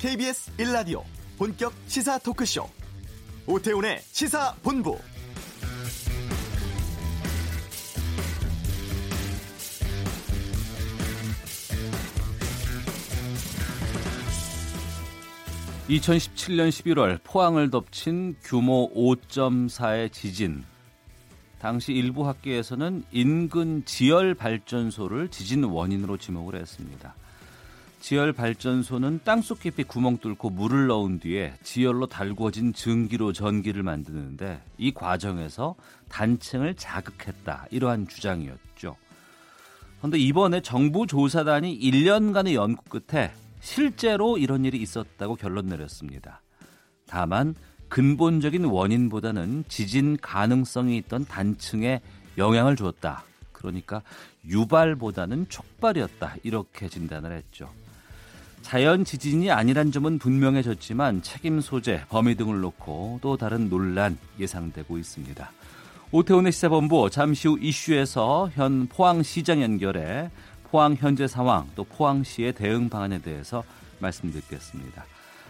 KBS 1라디오 본격 시사 토크쇼. 오태훈의 시사본부. (2017년 11월) 포항을 덮친 규모 (5.4의) 지진. 당시 일부 학계에서는 인근 지열 발전소를 지진 원인으로 지목을 했습니다. 지열 발전소는 땅속 깊이 구멍 뚫고 물을 넣은 뒤에 지열로 달궈진 증기로 전기를 만드는데 이 과정에서 단층을 자극했다 이러한 주장이었죠. 그런데 이번에 정부 조사단이 1년간의 연구 끝에 실제로 이런 일이 있었다고 결론 내렸습니다. 다만 근본적인 원인보다는 지진 가능성이 있던 단층에 영향을 주었다. 그러니까 유발보다는 촉발이었다. 이렇게 진단을 했죠. 자연 지진이 아니란 점은 분명해졌지만 책임 소재, 범위 등을 놓고 또 다른 논란 예상되고 있습니다. 오태훈의 시사본부 잠시 후 이슈에서 현 포항시장 연결해 포항 현재 상황 또 포항시의 대응 방안에 대해서 말씀드리겠습니다.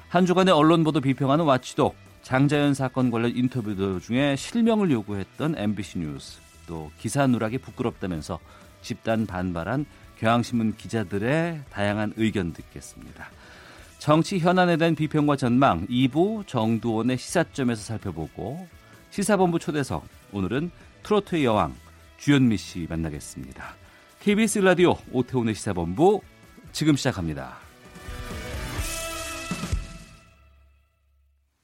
한 주간의 언론 보도 비평하는 와치독 장자연 사건 관련 인터뷰 중에 실명을 요구했던 MBC 뉴스 또 기사 누락이 부끄럽다면서 집단 반발한 경향신문 기자들의 다양한 의견 듣겠습니다. 정치 현안에 대한 비평과 전망 2부 정두원의 시사점에서 살펴보고 시사본부 초대석 오늘은 트로트의 여왕 주현미 씨 만나겠습니다. KBS 라디오 오태훈의 시사본부 지금 시작합니다.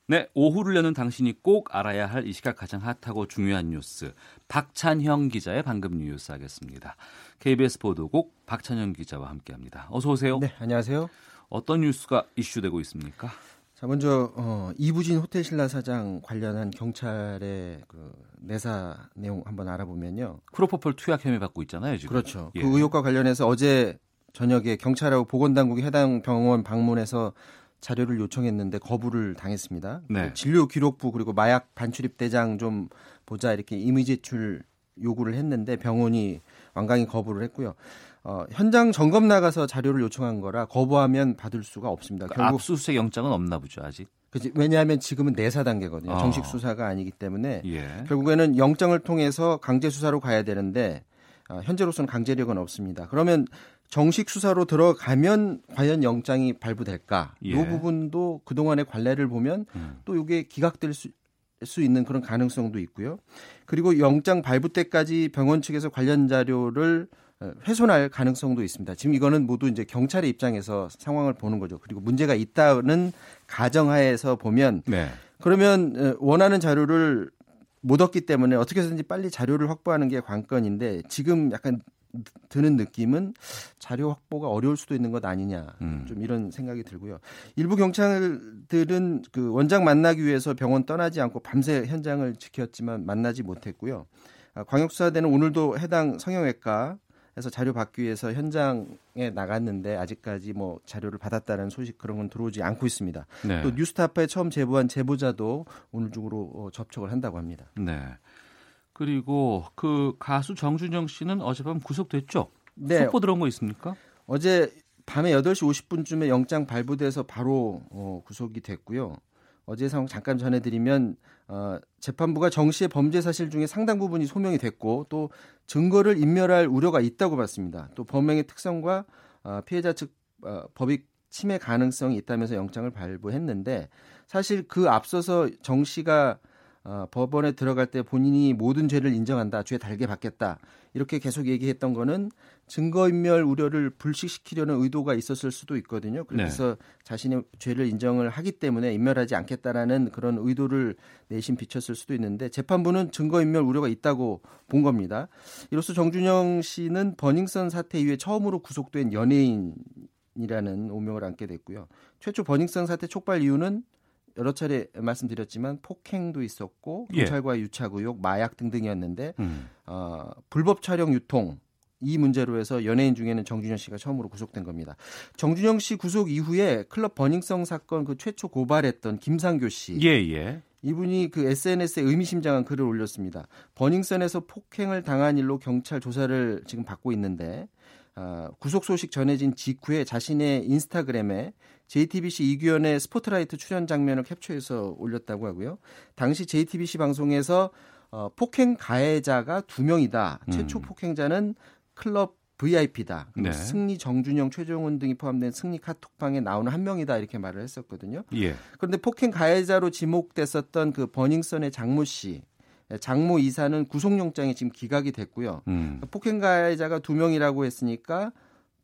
네, 오후를 여는 당신이 꼭 알아야 할 이 시각 가장 핫하고 중요한 뉴스 박찬형 기자의 방금 뉴스 하겠습니다. KBS 보도국 박찬형 기자와 함께합니다. 어서 오세요. 네, 안녕하세요. 어떤 뉴스가 이슈되고 있습니까? 자, 먼저 어, 이부진 호텔 신라 사장 관련한 경찰의 그 내사 내용 한번 알아보면요. 프로포폴 투약 혐의 받고 있잖아요, 지금. 그렇죠. 예. 그 의혹과 관련해서 어제 저녁에 경찰하고 보건당국이 해당 병원 방문해서 자료를 요청했는데 거부를 당했습니다. 네. 진료 기록부 그리고 마약 반출입 대장 좀 보자 이렇게 이미 제출 요구를 했는데 병원이 완강히 거부를 했고요. 어, 현장 점검 나가서 자료를 요청한 거라 거부하면 받을 수가 없습니다. 그러니까 결국 압수수색 영장은 없나 보죠 아직. 그치, 왜냐하면 지금은 내사 단계거든요. 어. 정식 수사가 아니기 때문에 예. 결국에는 영장을 통해서 강제 수사로 가야 되는데 어, 현재로서는 강제력은 없습니다. 그러면 정식 수사로 들어가면 과연 영장이 발부될까? 예. 이 부분도 그동안의 관례를 보면 음. 또 이게 기각될 수, 수 있는 그런 가능성도 있고요. 그리고 영장 발부 때까지 병원 측에서 관련 자료를 어, 훼손할 가능성도 있습니다. 지금 이거는 모두 이제 경찰의 입장에서 상황을 보는 거죠. 그리고 문제가 있다는 가정하에서 보면 네. 그러면 어, 원하는 자료를 못 얻기 때문에 어떻게 해서든지 빨리 자료를 확보하는 게 관건인데 지금 약간 드는 느낌은 자료 확보가 어려울 수도 있는 것 아니냐 음. 좀 이런 생각이 들고요. 일부 경찰들은 그 원장 만나기 위해서 병원 떠나지 않고 밤새 현장을 지켰지만 만나지 못했고요. 아, 광역수사대는 오늘도 해당 성형외과 에서 자료 받기 위해서 현장에 나갔는데 아직까지 뭐 자료를 받았다는 소식 그런 건 들어오지 않고 있습니다. 네. 또 뉴스타파에 처음 제보한 제보자도 오늘 중으로 어, 접촉을 한다고 합니다. 네. 그리고 그 가수 정준영 씨는 어젯밤 구속됐죠? 네. 속보 들어온 거 있습니까? 어제 밤에 8시 50분쯤에 영장 발부돼서 바로 어, 구속이 됐고요. 어제 상황 잠깐 전해드리면 어, 재판부가 정 씨의 범죄 사실 중에 상당 부분이 소명이 됐고 또 증거를 인멸할 우려가 있다고 봤습니다. 또 범행의 특성과 어, 피해자 측 어, 법익 침해 가능성이 있다면서 영장을 발부했는데 사실 그 앞서서 정 씨가 어, 법원에 들어갈 때 본인이 모든 죄를 인정한다, 죄 달게 받겠다 이렇게 계속 얘기했던 거는 증거인멸 우려를 불식시키려는 의도가 있었을 수도 있거든요. 그래서 네. 자신의 죄를 인정을 하기 때문에 인멸하지 않겠다라는 그런 의도를 내심 비쳤을 수도 있는데 재판부는 증거인멸 우려가 있다고 본 겁니다. 이로써 정준영 씨는 버닝썬 사태 이후에 처음으로 구속된 연예인 이라는 오명을 안게 됐고요. 최초 버닝썬 사태 촉발 이유는 여러 차례 말씀드렸지만 폭행도 있었고 예. 경찰과 예. 유착 의혹, 마약 등등이었는데 음. 어, 불법 촬영 유통 이 문제로 해서 연예인 중에는 정준영 씨가 처음으로 구속된 겁니다. 정준영 씨 구속 이후에 클럽 버닝성 사건 그 최초 고발했던 김상교 씨. 예, 예. 이분이 그 SNS에 의미심장한 글을 올렸습니다. 버닝썬에서 폭행을 당한 일로 경찰 조사를 지금 받고 있는데 어, 구속 소식 전해진 직후에 자신의 인스타그램에 JTBC 이규현의 스포트라이트 출연 장면을 캡처해서 올렸다고 하고요. 당시 JTBC 방송에서 어, 폭행 가해자가 두 명이다. 최초 음. 폭행자는 클럽 VIP다. 네. 승리 정준영, 최종훈 등이 포함된 승리 카톡방에 나오는 한 명이다 이렇게 말을 했었거든요. 예. 그런데 폭행 가해자로 지목됐었던 그 버닝썬의 장모 씨, 장모 이사는 구속영장이 지금 기각이 됐고요. 음. 폭행 가해자가 두 명이라고 했으니까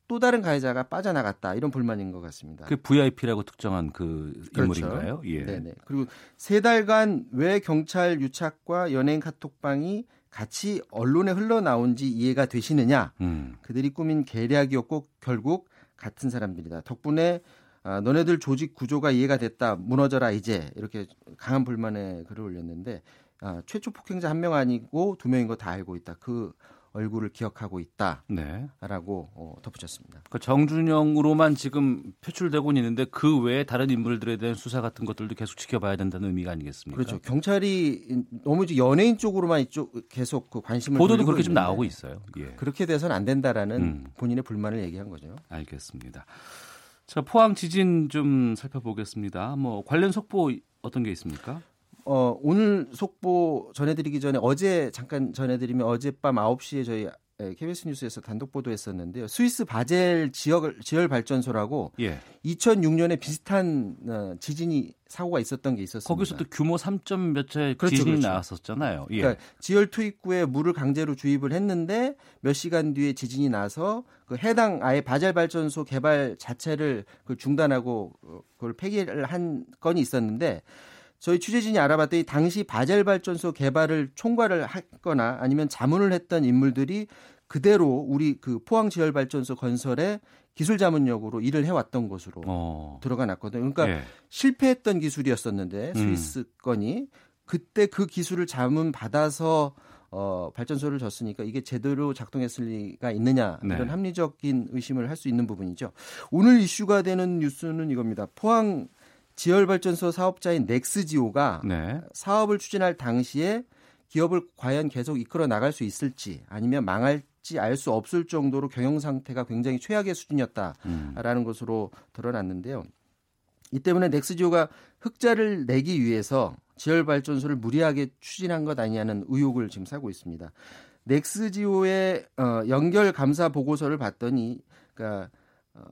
또 다른 가해자가 빠져나갔다 이런 불만인 것 같습니다. 그 VIP라고 특정한 그 그렇죠. 인물인가요? 예. 네네. 그리고 세 달간 왜 경찰 유착과 연예인 카톡방이 같이 언론에 흘러나온지 이해가 되시느냐? 음. 그들이 꾸민 계략이었고 결국 같은 사람들이다. 덕분에 아, 너네들 조직 구조가 이해가 됐다. 무너져라 이제 이렇게 강한 불만의 글을 올렸는데 아, 최초 폭행자 한 명 아니고 두 명인 거 다 알고 있다. 그 얼굴을 기억하고 있다라고 네. 어, 덧붙였습니다. 그 정준영으로만 지금 표출되고 있는데 그 외에 다른 인물들에 대한 수사 같은 것들도 계속 지켜봐야 된다는 의미가 아니겠습니까? 그렇죠. 경찰이 너무 연예인 쪽으로만 이쪽 계속 그 관심을 보도도 그렇게 좀 나오고 있어요. 예. 그렇게 돼서는 안 된다라는 음. 본인의 불만을 얘기한 거죠. 알겠습니다. 자, 포항 지진 좀 살펴보겠습니다. 뭐 관련 속보 어떤 게 있습니까? 어, 오늘 속보 전해드리기 전에 어제 잠깐 전해드리면 어젯밤 9시에 저희 에, KBS 뉴스에서 단독 보도했었는데요. 스위스 바젤 지역 지열 발전소라고 예. 2006년에 비슷한 어, 지진이 사고가 있었던 게 있었습니다. 거기서도 규모 3점 몇 차의 그렇죠, 지진이 그렇죠. 나왔었잖아요. 예. 그러니까 지열 투입구에 물을 강제로 주입을 했는데 몇 시간 뒤에 지진이 나서 그 해당 아예 바젤 발전소 개발 자체를 그 중단하고 어, 그걸 폐기를 한 건이 있었는데 저희 취재진이 알아봤더니 당시 바젤 발전소 개발을 총괄을 했거나 아니면 자문을 했던 인물들이 그대로 우리 그 포항 지열 발전소 건설에 기술 자문역으로 일을 해왔던 것으로 어. 들어가 놨거든요. 그러니까 예. 실패했던 기술이었었는데 음. 스위스 건이 그때 그 기술을 자문 받아서 어, 발전소를 졌으니까 이게 제대로 작동했을 리가 있느냐 네. 이런 합리적인 의심을 할 수 있는 부분이죠. 오늘 이슈가 되는 뉴스는 이겁니다. 포항 지열발전소 사업자인 넥스지오가 네. 사업을 추진할 당시에 기업을 과연 계속 이끌어 나갈 수 있을지 아니면 망할지 알 수 없을 정도로 경영 상태가 굉장히 최악의 수준이었다라는 음. 것으로 드러났는데요. 이 때문에 넥스지오가 흑자를 내기 위해서 지열 발전소를 무리하게 추진한 것 아니냐는 의혹을 지금 사고 있습니다. 넥스지오의 어, 연결 감사 보고서를 봤더니 그러니까 어,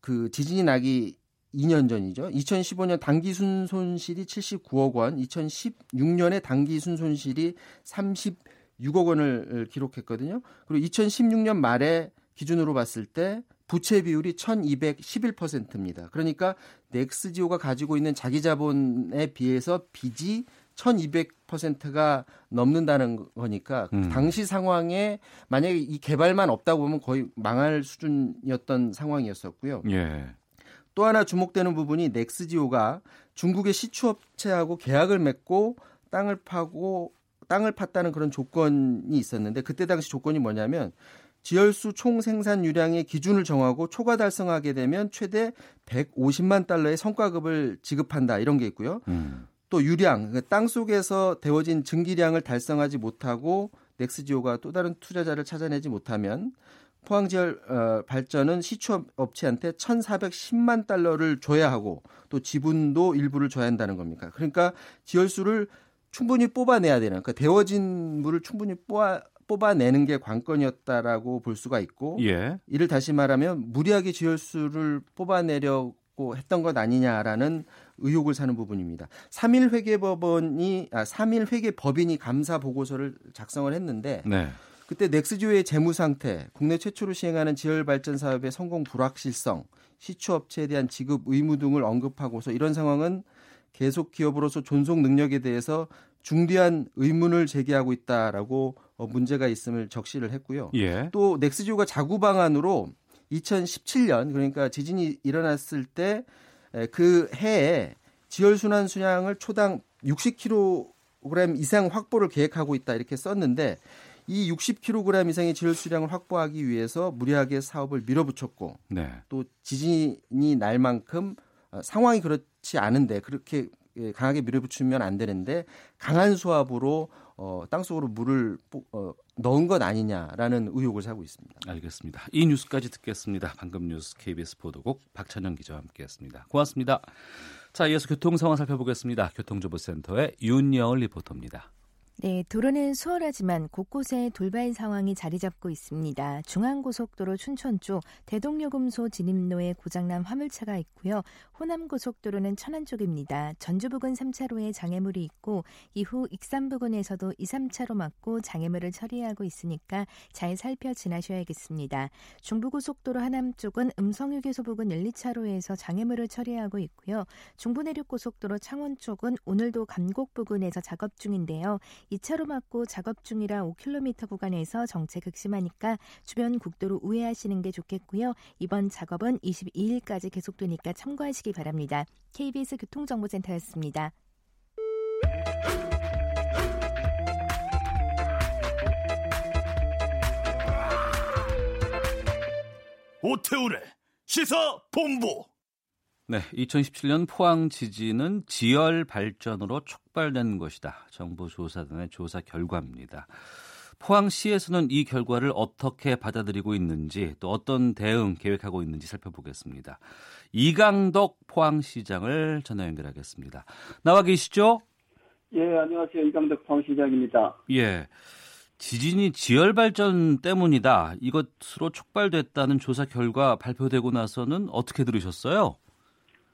그 지진이 나기 2년 전이죠. 2015년 당기 순손실이 79억 원, 2016년에 당기 순손실이 36억 원을 기록했거든요. 그리고 2016년 말에 기준으로 봤을 때 부채 비율이 1211%입니다. 그러니까 넥스지오가 가지고 있는 자기 자본에 비해서 빚이 1200%가 넘는다는 거니까 음. 당시 상황에 만약에 이 개발만 없다고 보면 거의 망할 수준이었던 상황이었었고요. 예. 또 하나 주목되는 부분이 넥스지오가 중국의 시추업체하고 계약을 맺고 땅을 파고 땅을 팠다는 그런 조건이 있었는데 그때 당시 조건이 뭐냐면 지열수 총 생산 유량의 기준을 정하고 초과 달성하게 되면 최대 150만 달러의 성과급을 지급한다 이런 게 있고요. 음. 또 유량, 그땅 속에서 데워진 증기량을 달성하지 못하고 넥스지오가 또 다른 투자자를 찾아내지 못하면 포항지열 어, 발전은 시추업 업체한테 1,410만 달러를 줘야 하고 또 지분도 일부를 줘야 한다는 겁니까? 그러니까 지열수를 충분히 뽑아내야 되는, 그러니까 데워진 물을 충분히 뽑아 뽑아내는 게 관건이었다라고 볼 수가 있고 예. 이를 다시 말하면 무리하게 지열수를 뽑아내려고 했던 것 아니냐라는 의혹을 사는 부분입니다. 3일 회계법원이 아 3일 회계법인이 감사 보고서를 작성을 했는데 네. 그때 넥스지오의 재무 상태, 국내 최초로 시행하는 지열 발전 사업의 성공 불확실성, 시추 업체에 대한 지급 의무 등을 언급하고서 이런 상황은 계속 기업으로서 존속 능력에 대해서 중대한 의문을 제기하고 있다라고 어, 문제가 있음을 적시를 했고요. 예. 또 넥스지오가 자구 방안으로 2017년 그러니까 지진이 일어났을 때 그 해에 지열 순환 수량을 초당 60kg 이상 확보를 계획하고 있다 이렇게 썼는데 이 60kg 이상의 지열 수량을 확보하기 위해서 무리하게 사업을 밀어붙였고 네. 또 지진이 날 만큼 어, 상황이 그렇지 않은데 그렇게 예, 강하게 밀어붙이면 안 되는데 강한 수압으로 어, 땅속으로 물을 뽀- 어, 넣은 것 아니냐라는 의혹을 사고 있습니다. 알겠습니다. 이 뉴스까지 듣겠습니다. 방금 뉴스 KBS 보도국 박찬영 기자와 함께했습니다. 고맙습니다. 자, 이어서 교통 상황 살펴보겠습니다. 교통정보센터의 윤여을 리포터입니다. 네, 도로는 수월하지만 곳곳에 돌발 상황이 자리 잡고 있습니다. 중앙고속도로 춘천 쪽 대동요금소 진입로에 고장난 화물차가 있고요. 호남고속도로는 천안 쪽입니다. 전주 부근 3차로에 장애물이 있고 이후 익산 부근에서도 2, 3차로 막고 장애물을 처리하고 있으니까 잘 살펴 지나셔야겠습니다. 중부고속도로 하남 쪽은 음성휴게소 부근 1, 2차로에서 장애물을 처리하고 있고요. 중부내륙고속도로 창원 쪽은 오늘도 감곡 부근에서 작업 중인데요. 2차로 막고 작업 중이라 5km 구간에서 정체 극심하니까 주변 국도로 우회하시는 게 좋겠고요. 이번 작업은 22일까지 계속되니까 참고하시기 바랍니다. KBS 교통정보센터였습니다. 오태우래 시사 본부. 네, 2017년 포항 지진은 지열 발전으로 촉발된 것이다. 정부 조사단의 조사 결과입니다. 포항시에서는 이 결과를 어떻게 받아들이고 있는지 또 어떤 대응 계획하고 있는지 살펴보겠습니다. 이강덕 포항시장을 전화 연결하겠습니다. 나와 계시죠? 예, 안녕하세요. 이강덕 포항시장입니다. 예. 지진이 지열 발전 때문이다. 이것으로 촉발됐다는 조사 결과 발표되고 나서는 어떻게 들으셨어요?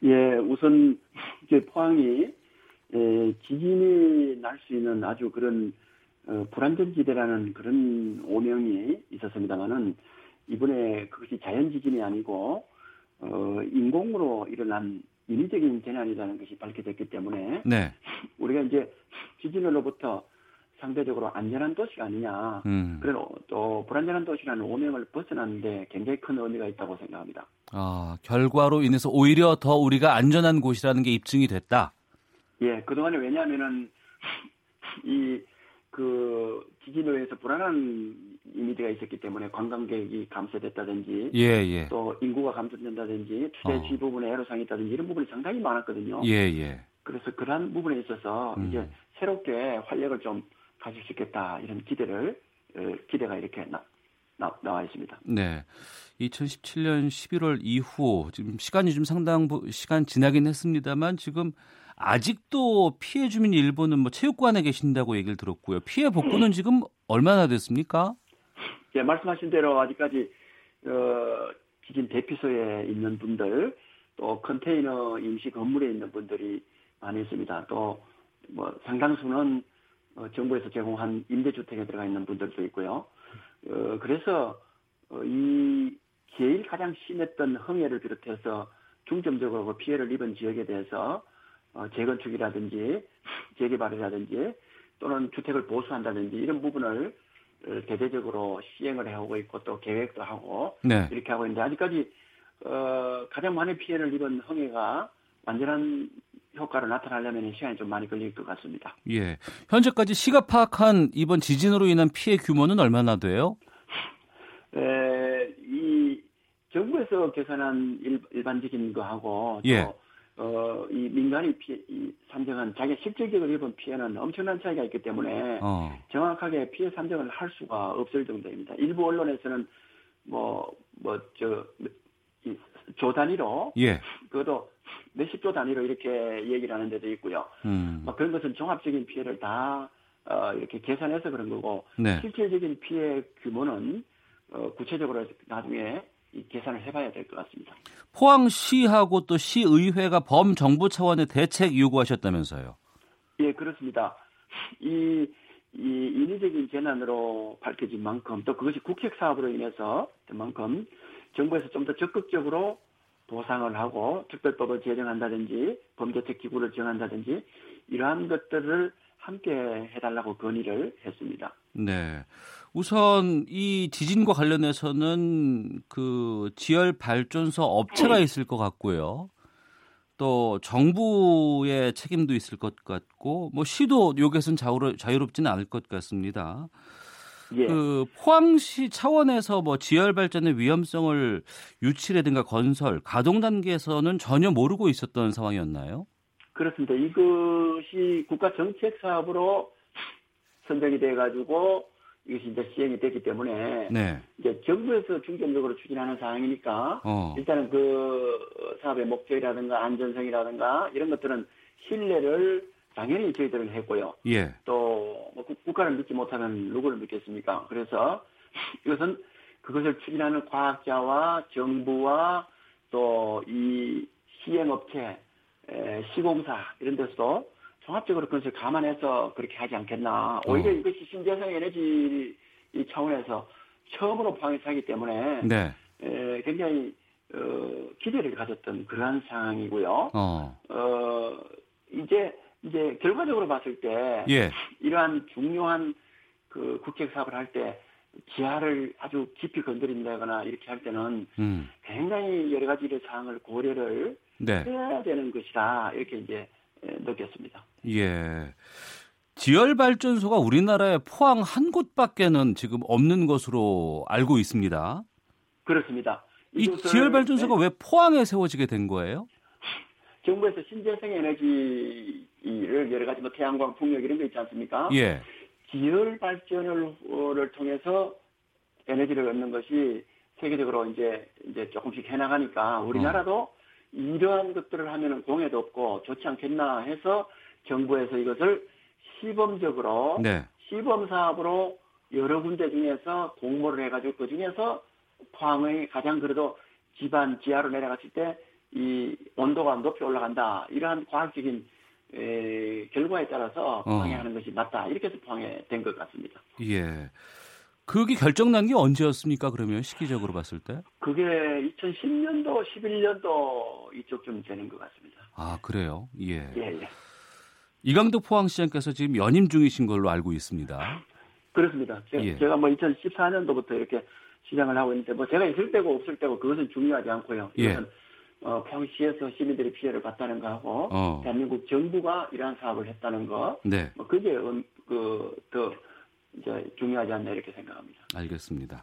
예, 우선 이제 포항이 예, 지진이 날 수 있는 아주 그런 어, 불안전지대라는 그런 오명이 있었습니다만은 이번에 그것이 자연 지진이 아니고 어, 인공으로 일어난 인위적인 재난이라는 것이 밝혀졌기 때문에 네. 우리가 이제 지진으로부터 상대적으로 안전한 도시가 아니냐 음. 그런 또 불안전한 도시라는 오명을 벗어나는데 굉장히 큰 의미가 있다고 생각합니다. 아, 결과로 인해서 오히려 더 우리가 안전한 곳이라는 게 입증이 됐다. 예, 그동안에 왜냐하면은 이 그 지진으로 해서 불안한 이미지가 있었기 때문에 관광객이 감소됐다든지 예, 예. 또 인구가 감소된다든지 투자지 어. 부분에 애로사항이 있다든지 이런 부분이 상당히 많았거든요. 예, 예. 그래서 그러한 부분에 있어서 음. 이제 새롭게 활력을 좀 가질 수 있겠다 이런 기대를 어, 기대가 이렇게 나, 나, 나와 있습니다. 네. 2017년 11월 이후 지금 시간이 좀 상당 부- 시간 지나긴 했습니다만 지금 아직도 피해 주민 일부는 뭐 체육관에 계신다고 얘기를 들었고요. 피해 복구는 지금 얼마나 됐습니까? 예, 말씀하신 대로 아직까지 어, 지진 대피소에 있는 분들 또 컨테이너 임시 건물에 있는 분들이 많이 있습니다. 또 뭐 상당수는 어, 정부에서 제공한 임대주택에 들어가 있는 분들도 있고요. 어, 그래서 어, 이 제일 가장 심했던 흥해를 비롯해서 중점적으로 그 피해를 입은 지역에 대해서 어, 재건축이라든지 재개발이라든지 또는 주택을 보수한다든지 이런 부분을 어, 대대적으로 시행을 해오고 있고 또 계획도 하고 네. 이렇게 하고 있는데 아직까지 어, 가장 많은 피해를 입은 흥해가 완전한 효과로 나타나려면 시간이 좀 많이 걸릴 것 같습니다. 예. 현재까지 시가 파악한 이번 지진으로 인한 피해 규모는 얼마나 돼요? 에, 이 정부에서 계산한 일, 일반적인 거하고 예. 또 어, 이 민간이 피해, 이 산정한 자기 실질적으로 입은 피해는 엄청난 차이가 있기 때문에 어. 정확하게 피해 산정을 할 수가 없을 정도입니다. 일부 언론에서는 뭐, 뭐, 저, 이, 조 단위로, 예. 그것도 몇십 조 단위로 이렇게 얘기를 하는 데도 있고요. 음. 뭐 그런 것은 종합적인 피해를 다, 어, 이렇게 계산해서 그런 거고, 네. 실질적인 피해 규모는, 어, 구체적으로 나중에 이 계산을 해봐야 될 것 같습니다. 포항시하고 또 시의회가 범정부 차원의 대책 요구하셨다면서요. 예, 그렇습니다. 이, 이 인위적인 재난으로 밝혀진 만큼 또 그것이 국책 사업으로 인해서 된 만큼 정부에서 좀 더 적극적으로 보상을 하고 특별법을 제정한다든지 범죄책 기구를 정한다든지 이러한 것들을 함께 해달라고 건의를 했습니다. 네. 우선 이 지진과 관련해서는 그 지열 발전소 업체가 있을 것 같고요. 또 정부의 책임도 있을 것 같고 뭐 시도 자유로, 자유롭지는 않을 것 같습니다. 예. 그 포항시 차원에서 뭐 지열 발전의 위험성을 유치라든가 건설 가동 단계에서는 전혀 모르고 있었던 상황이었나요? 이것이 이제 시행이 됐기 때문에 네. 이제 정부에서 중점적으로 추진하는 사항이니까 어. 일단은 그 사업의 목적이라든가 안전성이라든가 이런 것들은 신뢰를 당연히 저희들은 했고요. 예. 또 뭐 국가를 믿지 못하면 누구를 믿겠습니까? 그래서 이것은 그것을 추진하는 과학자와 정부와 또 이 시행업체, 에, 시공사 이런 데서도 종합적으로 그것을 감안해서 그렇게 하지 않겠나. 오히려 어. 이것이 신재생 에너지 이 차원에서 처음으로 포항에 사기 때문에 네. 에, 굉장히 어, 기대를 가졌던 그러한 상황이고요. 어. 어, 이제, 이제 결과적으로 봤을 때, 예. 이러한 중요한 그 국책 사업을 할 때, 지하를 아주 깊이 건드린다거나 이렇게 할 때는 음. 굉장히 여러 가지 의 사항을 고려를 네. 해야 되는 것이다. 이렇게 이제 에, 느꼈습니다. 예. 지열 발전소가 우리나라에 포항 한 곳밖에는 지금 없는 것으로 알고 있습니다. 그렇습니다. 이 이것을, 지열 발전소가 네, 왜 포항에 세워지게 된 거예요? 정부에서 신재생 에너지를 여러 가지 뭐 태양광, 풍력 이런 거 있지 않습니까? 예. 지열 발전을 를 통해서 에너지를 얻는 것이 세계적으로 이제 이제 조금씩 해나가니까 우리나라도 이러한 것들을 하면은 공해도 없고 좋지 않겠나 해서 정부에서 이것을 시범적으로 네. 시범 사업으로 여러 군데 중에서 공모를 해가지고 그 중에서 포항의 가장 그래도 집안 지하로 내려갔을 때 이 온도가 높이 올라간다 이러한 과학적인 에, 결과에 따라서 어. 하는 것이 맞다 이렇게 해서 포항에 된것 같습니다. 예. 그게 결정난 게 언제였습니까? 그러면 시기적으로 봤을 때? 그게 2010년도, 11년도 이쪽쯤 되는 것 같습니다. 아, 그래요. 예. 예, 예. 이강도 포항시장께서 지금 연임 중이신 걸로 알고 있습니다. 그렇습니다. 제, 예. 가뭐 2014년도부터 이렇게 시장을 하고 있는데 뭐 제가 있을 때고 없을 때고 그것은 중요하지 않고요. 예. 어, 포항시에서 시민들이 피해를 봤다는 거하고 어. 대한민국 정부가 이러한 사업을 했다는 거, 네. 뭐 그게 음, 그더 이제 중요하지 않나 이렇게 생각합니다. 알겠습니다.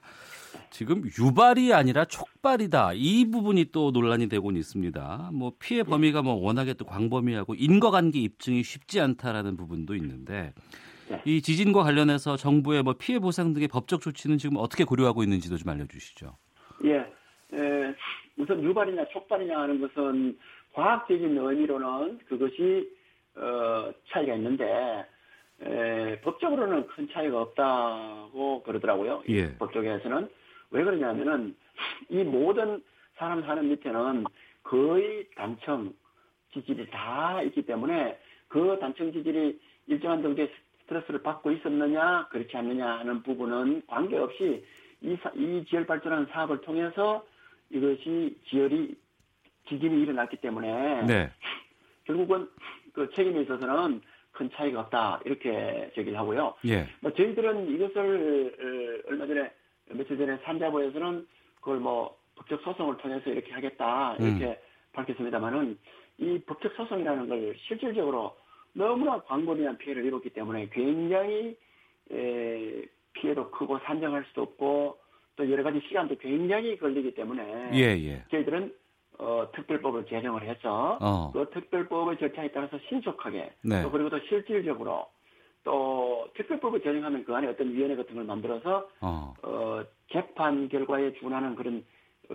지금 유발이 아니라 촉발이다. 이 부분이 또 논란이 되고는 있습니다. 뭐 피해 범위가 뭐 워낙에 또 광범위하고 인과관계 입증이 쉽지 않다라는 부분도 있는데 네. 이 지진과 관련해서 정부의 뭐 피해 보상 등의 법적 조치는 지금 어떻게 고려하고 있는지도 좀 알려주시죠. 예, 에, 우선 유발이냐 촉발이냐 하는 것은 과학적인 의미로는 그것이 어, 차이가 있는데 에, 법적으로는 큰 차이가 없다고 그러더라고요. 이 예. 법조계에서는 왜 그러냐면은 이 모든 사람 사는 밑에는 거의 단청 지질이 다 있기 때문에 그 단청 지질이 일정한 정도의 스트레스를 받고 있었느냐 그렇지 않느냐 하는 부분은 관계없이 이, 사- 이 지열 발전하는 사업을 통해서 이것이 지열이 지진이 일어났기 때문에 네. 결국은 그 책임에 있어서는 큰 차이가 없다 이렇게 제기를 하고요. 예. 뭐 저희들은 이것을 어, 얼마 전에 며칠 전에 산자부에서는 그걸 뭐 법적 소송을 통해서 이렇게 하겠다 이렇게 밝혔습니다만은 이 법적 소송이라는 걸 실질적으로 너무나 광범위한 피해를 입었기 때문에 굉장히 에, 피해도 크고 산정할 수도 없고 또 여러 가지 시간도 굉장히 걸리기 때문에 예, 예. 저희들은 어, 특별법을 제정을 해서 어. 그 특별법의 절차에 따라서 신속하게 네. 또 그리고 또 실질적으로 또 특별법을 제정하면 그 안에 어떤 위원회 같은 걸 만들어서 어. 어, 재판 결과에 준하는 그런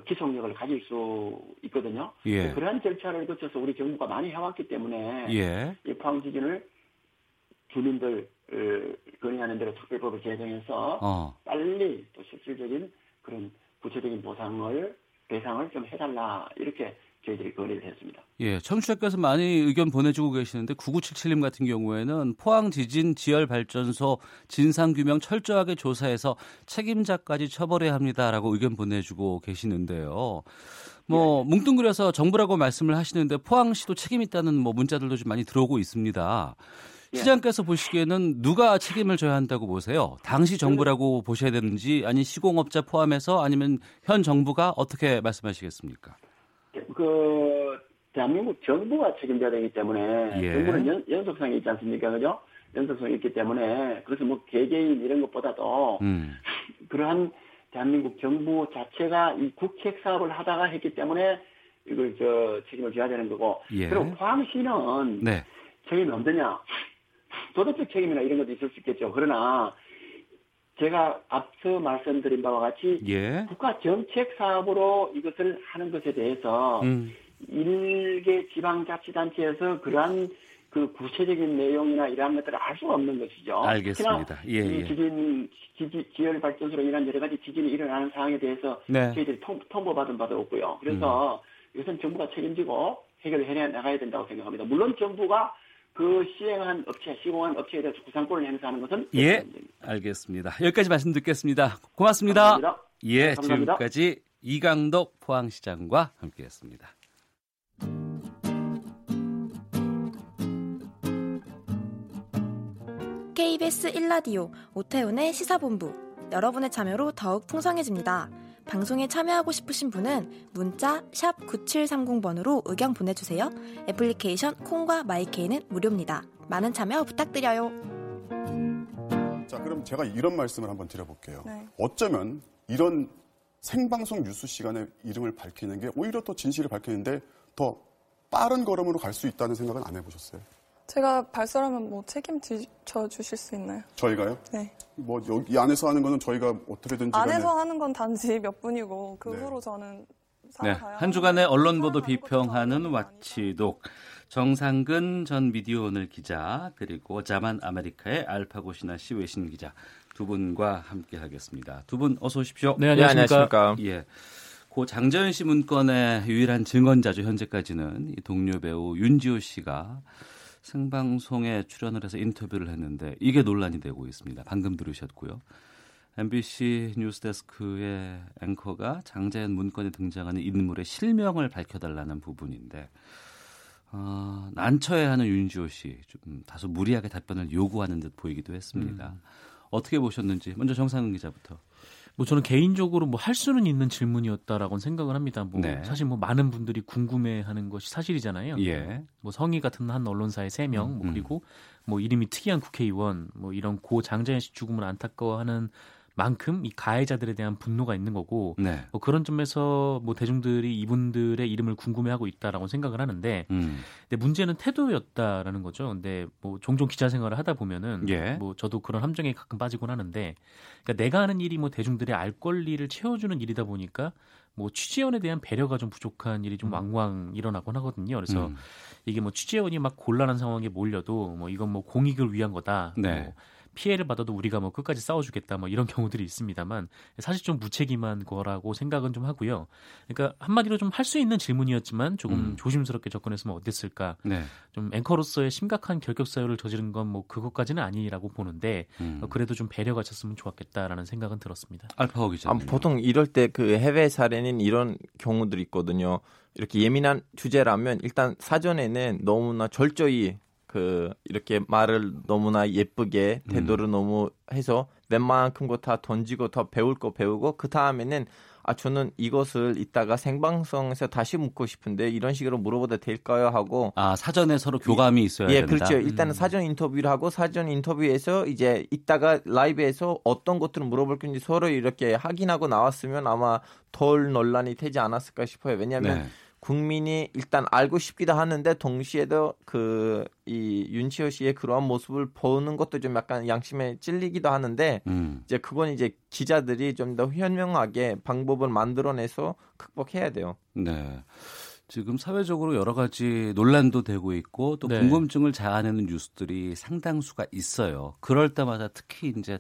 기속력을 가질 수 있거든요. 예. 그러한 절차를 거쳐서 우리 정부가 많이 해왔기 때문에 예. 이 포항 지진을 주민들 건의하는 대로 특별법을 제정해서 어. 빨리 또 실질적인 그런 구체적인 보상을 배상을 좀 해달라 이렇게 저희들이 건의를 했습니다. 예, 청취자께서 많이 의견 보내주고 계시는데 9977님 같은 경우에는 포항 지진 지열 발전소 진상 규명 철저하게 조사해서 책임자까지 처벌해야 합니다라고 의견 보내주고 계시는데요. 뭐 뭉뚱그려서 정부라고 말씀을 하시는데 포항시도 책임 있다는 뭐 문자들도 좀 많이 들어오고 있습니다. 예. 시장께서 보시기에는 누가 책임을 져야 한다고 보세요? 당시 정부라고 보셔야 되는지 아니 시공업자 포함해서 아니면 현 정부가 어떻게 말씀하시겠습니까? 그 대한민국 정부가 책임져야 되기 때문에 예. 정부는 연, 연속성이 있지 않습니까, 그죠? 연속성이 있기 때문에 그래서 뭐 개개인 이런 것보다도 음. 그러한 대한민국 정부 자체가 이 국책 사업을 하다가 했기 때문에 이걸 저 책임을 져야 되는 거고 예. 그리고 포항시는 네. 책임이 없느냐 도덕적 책임이나 이런 것도 있을 수 있겠죠. 그러나 제가 앞서 말씀드린 바와 같이 예. 국가 정책 사업으로 이것을 하는 것에 대해서 음. 일개 지방자치단체에서 그러한 그 구체적인 내용이나 이러한 것들을 알 수가 없는 것이죠. 알겠습니다. 예, 이 예. 지진, 지지, 지열 발전소로 인한 여러 가지 지진이 일어나는 상황에 대해서 네. 저희들이 통, 통보받은 바도 없고요. 그래서 음. 이것은 정부가 책임지고 해결을 해 나가야 된다고 생각합니다. 물론 정부가 그 시행한 업체, 시공한 업체에 대해서 구상권을 행사하는 것은 예. 문제입니다. 알겠습니다. 여기까지 말씀 듣겠습니다. 고맙습니다. 감사합니다. 예, 감사합니다. 지금까지 이강덕 포항시장과 함께했습니다. KBS 1라디오 오태훈의 시사본부 여러분의 참여로 더욱 풍성해집니다. 방송에 참여하고 싶으신 분은 문자 9730번으로 의견 보내주세요. 애플리케이션 콩과 마이케이는 무료입니다. 많은 참여 부탁드려요. 자, 그럼 제가 이런 말씀을 한번 드려볼게요. 네. 어쩌면 이런 생방송 뉴스 시간에 이름을 밝히는 게 오히려 더 진실을 밝히는데 더 빠른 걸음으로 갈 수 있다는 생각은 안 해보셨어요? 제가 발설하면 뭐 책임져 주실 수 있나요? 저희가요? 네. 뭐 여기 안에서 하는 거는 저희가 어떻게든지 간에 안에서 하는 건 단지 몇 분이고 그 네. 후로 저는 네, 한 주간의 언론 보도 비평하는. 와치독 정상근 전 미디어 오늘 기자 그리고 자만 아메리카의 알파고시나 씨 외신 기자 두 분과 함께 하겠습니다. 두 분 어서 오십시오. 네, 안녕하십니까. 예. 고 장재현 씨 문건의 유일한 증언자죠. 현재까지는 이 동료 배우 윤지호 씨가 생방송에 출연을 해서 인터뷰를 했는데 이게 논란이 되고 있습니다. 방금 들으셨고요. MBC 뉴스데스크의 앵커가 장재현 문건에 등장하는 인물의 실명을 밝혀달라는 부분인데 어, 난처해하는 윤지호 씨 좀 다소 무리하게 답변을 요구하는 듯 보이기도 했습니다. 어떻게 보셨는지 먼저 정상근 기자부터. 뭐 저는 개인적으로 뭐 할 수는 있는 질문이었다라고 생각을 합니다. 뭐 네. 사실 뭐 많은 분들이 궁금해하는 것이 사실이잖아요. 예. 뭐 성의 같은 한 언론사의 세 명, 뭐 음. 그리고 뭐 이름이 특이한 국회의원, 뭐 이런 고 장자연 씨 죽음을 안타까워하는 만큼 이 가해자들에 대한 분노가 있는 거고 네. 뭐 그런 점에서 뭐 대중들이 이분들의 이름을 궁금해하고 있다라고 생각을 하는데 음. 근데 문제는 태도였다라는 거죠. 근데 뭐 종종 기자 생활을 하다 보면은 예. 뭐 저도 그런 함정에 가끔 빠지곤 하는데 그러니까 내가 하는 일이 뭐 대중들의 알 권리를 채워주는 일이다 보니까 뭐 취재원에 대한 배려가 좀 부족한 일이 좀 왕왕 일어나곤 하거든요. 그래서 음. 이게 뭐 취재원이 막 곤란한 상황에 몰려도 뭐 이건 뭐 공익을 위한 거다. 네. 뭐 피해를 받아도 우리가 뭐 끝까지 싸워주겠다 뭐 이런 경우들이 있습니다만 사실 좀 무책임한 거라고 생각은 좀 하고요. 그러니까 한마디로 좀 할 수 있는 질문이었지만 조금 음. 조심스럽게 접근했으면 어땠을까. 네. 좀 앵커로서의 심각한 결격 사유를 저지른 건 뭐 그것까지는 아니라고 보는데 음. 어, 그래도 좀 배려가 있었으면 좋았겠다라는 생각은 들었습니다. 알파고 아, 기자님. 보통 이럴 때 그 해외 사례는 이런 경우들이 있거든요. 이렇게 예민한 주제라면 일단 사전에는 너무나 철저히 그 이렇게 말을 너무나 예쁘게 태도를 너무 해서 웬만큼 거 다 던지고 더 배울 거 배우고 그 다음에는 아 저는 이것을 이따가 생방송에서 다시 묻고 싶은데 이런 식으로 물어봐도 될까요 하고 아 사전에 서로 교감이 있어야 예, 된다. 그렇죠. 일단은 음. 사전 인터뷰를 하고 사전 인터뷰에서 이제 이따가 라이브에서 어떤 것들을 물어볼 건지 서로 이렇게 확인하고 나왔으면 아마 덜 논란이 되지 않았을까 싶어요. 왜냐하면 네. 국민이 일단 알고 싶기도 하는데 동시에도 그 이 윤치호 씨의 그러한 모습을 보는 것도 좀 약간 양심에 찔리기도 하는데 음. 이제 그건 이제 기자들이 좀 더 현명하게 방법을 만들어내서 극복해야 돼요. 네. 지금 사회적으로 여러 가지 논란도 되고 있고 또 네. 궁금증을 자아내는 뉴스들이 상당수가 있어요. 그럴 때마다 특히 이제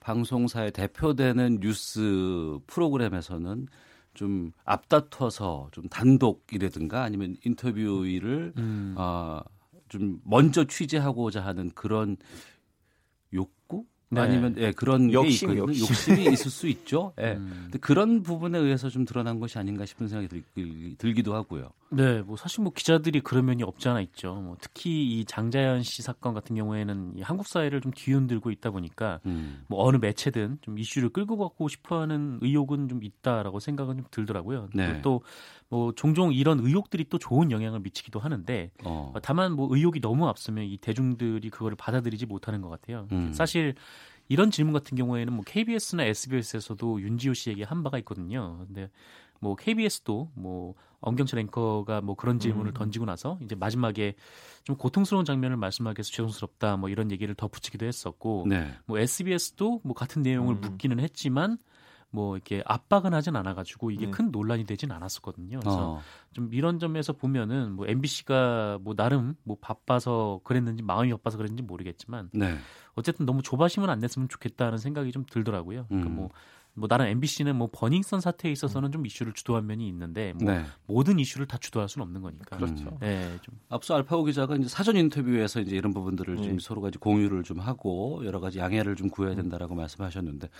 방송사에 대표되는 뉴스 프로그램에서는 좀 앞다퉈서 좀 단독이라든가 아니면 인터뷰를 음. 어, 좀 먼저 취재하고자 하는 그런 네. 아니면 예, 그런 욕심, 게. 욕심. 욕심이 있을 수 있죠. 예. 음. 근데 그런 부분에 의해서 좀 드러난 것이 아닌가 싶은 생각이 들, 들기도 하고요. 네, 뭐 사실 뭐 기자들이 그런 면이 없지 않아 있죠. 뭐 특히 이 장자연 씨 사건 같은 경우에는 이 한국 사회를 좀 뒤흔들고 있다 보니까 음. 뭐 어느 매체든 좀 이슈를 끌고 가고 싶어하는 의혹은 좀 있다라고 생각은 좀 들더라고요. 네. 또 뭐 종종 이런 의혹들이 또 좋은 영향을 미치기도 하는데 어. 어, 다만 뭐 의혹이 너무 앞서면 이 대중들이 그거를 받아들이지 못하는 것 같아요. 음. 사실 이런 질문 같은 경우에는 뭐 KBS나 SBS에서도 윤지호 씨에게 한 바가 있거든요. 근데 뭐 KBS도 뭐 엄경철 앵커가 뭐 그런 질문을 음. 던지고 나서 이제 마지막에 좀 고통스러운 장면을 말씀하기 위해서 죄송스럽다 뭐 이런 얘기를 덧붙이기도 했었고 네. 뭐 SBS도 뭐 같은 내용을 음. 묻기는 했지만 뭐 이렇게 압박은 하진 않아가지고 이게 네. 큰 논란이 되진 않았었거든요. 그래서 어. 좀 이런 점에서 보면은 뭐 MBC가 뭐 나름 뭐 바빠서 그랬는지 마음이 바빠서 그랬는지 모르겠지만 네. 어쨌든 너무 조바심은 안 냈으면 좋겠다는 생각이 좀 들더라고요. 그러니까 음. 뭐뭐 나는 MBC는 뭐 버닝썬 사태에 있어서는 좀 이슈를 주도한 면이 있는데 뭐 네. 모든 이슈를 다 주도할 수는 없는 거니까. 그렇죠. 네, 좀. 앞서 알파오 기자가 이제 사전 인터뷰에서 이제 이런 부분들을 네. 좀 서로 가지 공유를 좀 하고 여러 가지 양해를 좀 구해야 음. 된다라고 음. 말씀하셨는데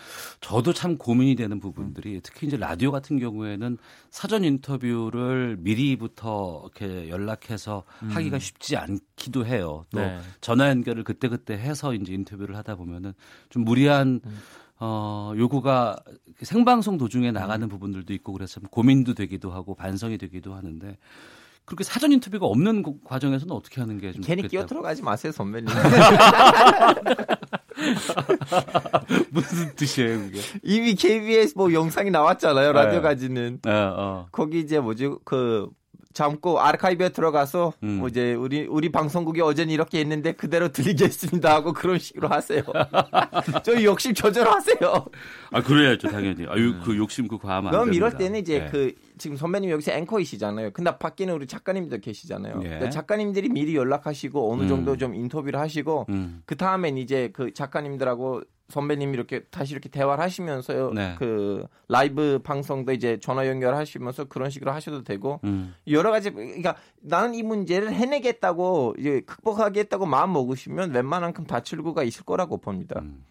저도 참 고민이 되는 부분들이 음. 특히 이제 라디오 같은 경우에는 사전 인터뷰를 미리부터 이렇게 연락해서 음. 하기가 쉽지 않기도 해요. 또 네. 전화 연결을 그때 그때 해서 이제 인터뷰를 하다 보면은 좀 무리한 음. 어, 요구가 생방송 도중에 나가는 부분들도 있고 그래서 고민도 되기도 하고 반성이 되기도 하는데 그렇게 사전 인터뷰가 없는 과정에서는 어떻게 하는 게 좀 괜히 끼어 들어가지 마세요 선배님. 무슨 뜻이에요 그게? 이미 KBS 뭐 영상이 나왔잖아요 라디오 네. 가지는. 네, 어. 거기 이제 뭐지 그 잠고 아르카이브에 들어가서 음. 뭐 이제 우리 우리 방송국이 어제는 이렇게 했는데 그대로 들리겠습니다 하고 그런 식으로 하세요. 저 욕심 조절하세요. 아 그래야죠 당연히. 아유 음. 그 욕심 그 과하면 그럼 이럴 때는 이제 네. 그 지금 선배님 여기서 앵커이시잖아요. 근데 밖에는 우리 작가님들 계시잖아요. 네. 작가님들이 미리 연락하시고 어느 정도 음. 좀 인터뷰를 하시고 음. 그 다음엔 이제 그 작가님들하고 선배님이 이렇게 다시 이렇게 대화를 하시면서요. 네. 그 라이브 방송도 이제 전화 연결하시면서 그런 식으로 하셔도 되고 음. 여러 가지 그러니까 나는 이 문제를 해내겠다고 이제 극복하겠다고 마음 먹으시면 웬만한큼 다칠구가 있을 거라고 봅니다. 음.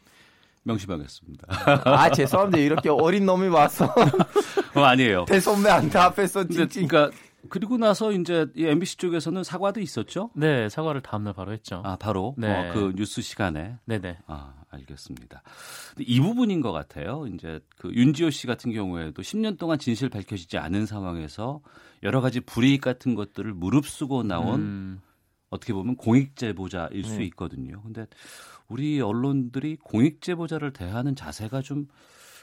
명심하겠습니다. 아 죄송합니다. 이렇게 어린 놈이 와서 어, 아니에요. 대선배한테 앞에서 찡찡. 그러니까 그리고 나서 이제 이 MBC 쪽에서는 사과도 있었죠? 네, 사과를 다음날 바로 했죠. 아, 바로? 네. 어, 그 뉴스 시간에? 네네. 아, 알겠습니다. 이 부분인 것 같아요. 이제 그 윤지호 씨 같은 경우에도 10년 동안 진실 밝혀지지 않은 상황에서 여러 가지 불이익 같은 것들을 무릅쓰고 나온 음. 어떻게 보면 공익 제보자일 네. 수 있거든요. 근데 우리 언론들이 공익 제보자를 대하는 자세가 좀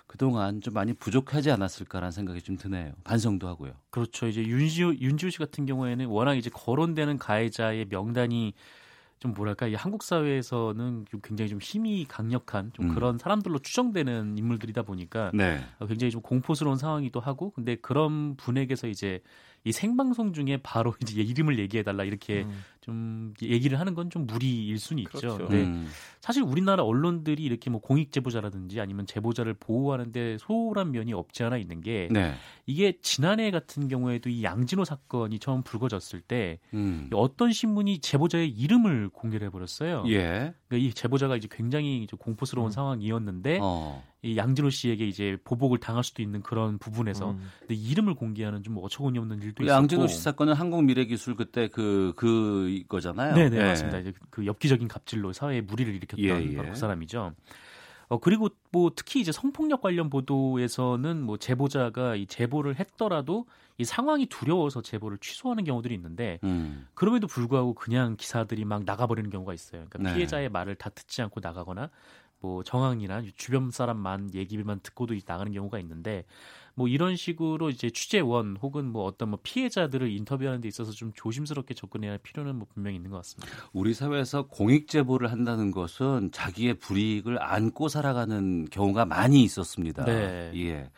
그동안 좀 많이 부족하지 않았을까라는 생각이 좀 드네요. 반성도 하고요. 그렇죠. 이제 윤지호 윤지호 씨 같은 경우에는 워낙 이제 거론되는 가해자의 명단이 좀 뭐랄까 이 한국 사회에서는 좀 굉장히 좀 힘이 강력한 좀 음. 그런 사람들로 추정되는 인물들이다 보니까 네. 굉장히 좀 공포스러운 상황이기도 하고 근데 그런 분에게서 이제 이 생방송 중에 바로 이제 이름을 얘기해 달라 이렇게 음. 좀 얘기를 하는 건 좀 무리일 수는 있죠. 그렇죠. 근데 음. 사실 우리나라 언론들이 이렇게 뭐 공익 제보자라든지 아니면 제보자를 보호하는데 소홀한 면이 없지 않아 있는 게 네. 이게 지난해 같은 경우에도 이 양진호 사건이 처음 불거졌을 때 음. 어떤 신문이 제보자의 이름을 공개를 해버렸어요. 예. 그러니까 이 제보자가 이제 굉장히 공포스러운 음. 상황이었는데 어. 이 양진호 씨에게 이제 보복을 당할 수도 있는 그런 부분에서 음. 근데 이름을 공개하는 좀 어처구니 없는 일도 있었고 양진호 씨 사건은 한국미래기술 그때 그그 그이 거잖아요. 네네 네, 맞습니다. 이제 그 엽기적인 갑질로 사회에 무리를 일으켰던 예, 예. 그 사람이죠. 어 그리고 뭐 특히 이제 성폭력 관련 보도에서는 뭐 제보자가 이 제보를 했더라도 이 상황이 두려워서 제보를 취소하는 경우들이 있는데 음. 그럼에도 불구하고 그냥 기사들이 막 나가버리는 경우가 있어요. 그러니까 네. 피해자의 말을 다 듣지 않고 나가거나 뭐 정황이나 주변 사람만 얘기만 듣고도 나가는 경우가 있는데 뭐 이런 식으로 이제 취재원 혹은 뭐 어떤 뭐 피해자들을 인터뷰하는 데 있어서 좀 조심스럽게 접근해야 할 필요는 뭐 분명히 있는 것 같습니다. 우리 사회에서 공익 제보를 한다는 것은 자기의 불이익을 안고 살아가는 경우가 많이 있었습니다. 네. 예.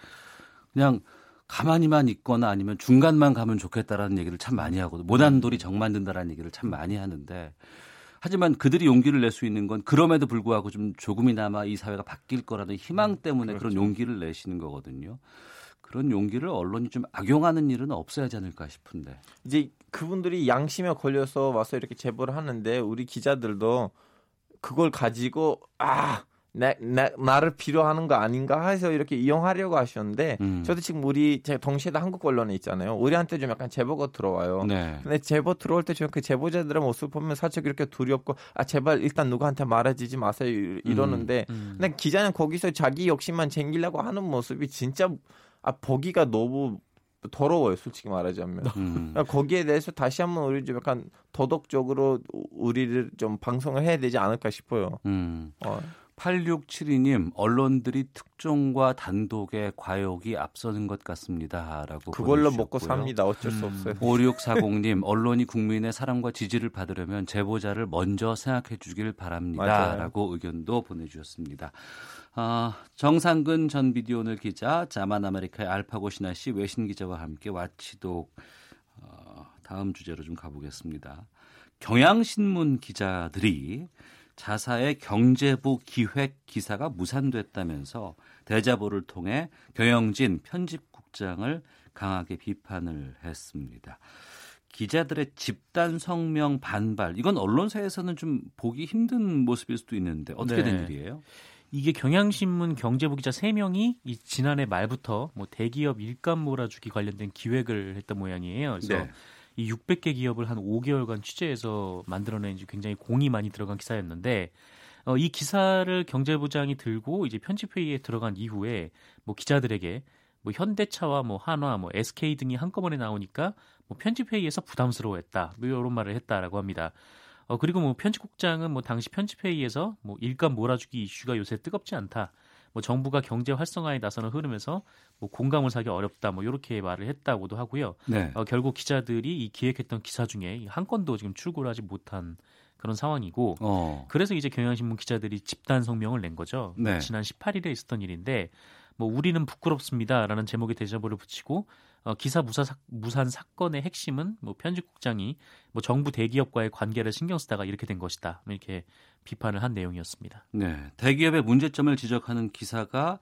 그냥 가만히만 있거나 아니면 중간만 가면 좋겠다라는 얘기를 참 많이 하고 모난돌이 정 만든다라는 얘기를 참 많이 하는데 하지만 그들이 용기를 낼 수 있는 건 그럼에도 불구하고 좀 조금이나마 이 사회가 바뀔 거라는 희망 음, 때문에 그렇죠. 그런 용기를 내시는 거거든요. 그런 용기를 언론이 좀 악용하는 일은 없어야 하지 않을까 싶은데. 이제 그분들이 양심에 걸려서 와서 이렇게 제보를 하는데 우리 기자들도 그걸 가지고 아 나, 나, 나를 필요하는 거 아닌가 해서 이렇게 이용하려고 하셨는데 음. 저도 지금 우리 제 동시에 다 한국 언론에 있잖아요. 우리한테 좀 약간 제보가 들어와요. 네. 근데 제보 들어올 때 저는 그 제보자들의 모습 보면 살짝 이렇게 두렵고 아 제발 일단 누구한테 말해주지 마세요 이러는데 음. 음. 근데 기자는 거기서 자기 욕심만 챙기려고 하는 모습이 진짜 아 보기가 너무 더러워요, 솔직히 말하자면. 음. 그러니까 거기에 대해서 다시 한번 우리 좀 약간 도덕적으로 우리를 좀 방송을 해야 되지 않을까 싶어요. 음. 어. 8672님, 언론들이 특종과 단독의 과욕이 앞서는 것 같습니다라고 그걸로 보내주셨고요. 먹고 삽니다. 어쩔 수 없어요. 5640님, 언론이 국민의 사랑과 지지를 받으려면 제보자를 먼저 생각해 주길 바랍니다라고 의견도 보내주셨습니다. 아, 정상근 전 비디오늘 기자, 자만 아메리카의 알파고 신하 씨 외신 기자와 함께 와치독 어, 다음 주제로 좀 가보겠습니다. 경향신문 기자들이 자사의 경제부 기획 기사가 무산됐다면서 대자보를 통해 경영진 편집국장을 강하게 비판을 했습니다. 기자들의 집단 성명 반발 이건 언론사에서는 좀 보기 힘든 모습일 수도 있는데 어떻게 네. 된 일이에요? 이게 경향신문 경제부 기자 3명이 이 지난해 말부터 뭐 대기업 일감 몰아주기 관련된 기획을 했던 모양이에요. 그래서 네. 이 600개 기업을 한 5개월간 취재해서 만들어낸 이제 굉장히 공이 많이 들어간 기사였는데 어, 이 기사를 경제부장이 들고 이제 편집회의에 들어간 이후에 뭐 기자들에게 뭐 현대차와 뭐 한화, 뭐 SK 등이 한꺼번에 나오니까 뭐 편집회의에서 부담스러워했다. 뭐 이런 말을 했다라고 합니다. 어, 그리고 뭐 편집국장은 뭐 당시 편집회의에서 뭐 일감 몰아주기 이슈가 요새 뜨겁지 않다. 뭐 정부가 경제 활성화에 나서는 흐름에서 뭐 공감을 사기 어렵다. 뭐 이렇게 말을 했다고도 하고요. 네. 어, 결국 기자들이 이 기획했던 기사 중에 한 건도 지금 출고를 하지 못한 그런 상황이고 어. 그래서 이제 경향신문 기자들이 집단 성명을 낸 거죠. 네. 지난 18일에 있었던 일인데 뭐 우리는 부끄럽습니다라는 제목의 대자보를 붙이고 어, 기사 무사 사, 무산 사건의 핵심은 뭐 편집국장이 뭐 정부 대기업과의 관계를 신경 쓰다가 이렇게 된 것이다. 뭐 이렇게 비판을 한 내용이었습니다. 네. 대기업의 문제점을 지적하는 기사가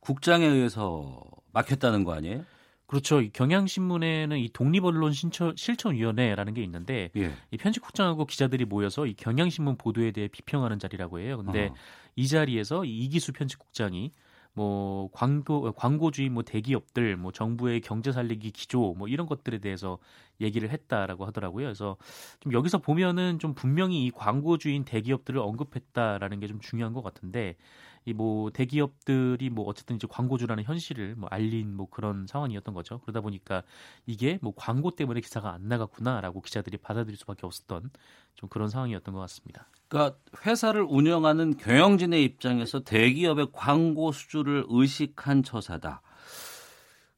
국장에 의해서 막혔다는 거 아니에요? 그렇죠. 이 경향신문에는 이 독립언론 신처, 실천위원회라는 게 있는데 예. 이 편집국장하고 기자들이 모여서 이 경향신문 보도에 대해 비평하는 자리라고 해요. 근데 어. 이 자리에서 이 이기수 편집국장이 뭐 광고 광고주의 뭐 대기업들 뭐 정부의 경제 살리기 기조 뭐 이런 것들에 대해서 얘기를 했다라고 하더라고요. 그래서 좀 여기서 보면은 좀 분명히 이 광고주의인 대기업들을 언급했다라는 게 좀 중요한 것 같은데 이 뭐 대기업들이 뭐 어쨌든 이제 광고주라는 현실을 뭐 알린 뭐 그런 상황이었던 거죠. 그러다 보니까 이게 뭐 광고 때문에 기사가 안 나갔구나라고 기자들이 받아들일 수밖에 없었던 좀 그런 상황이었던 것 같습니다. 그러니까 회사를 운영하는 경영진의 입장에서 대기업의 광고 수주를 의식한 처사다.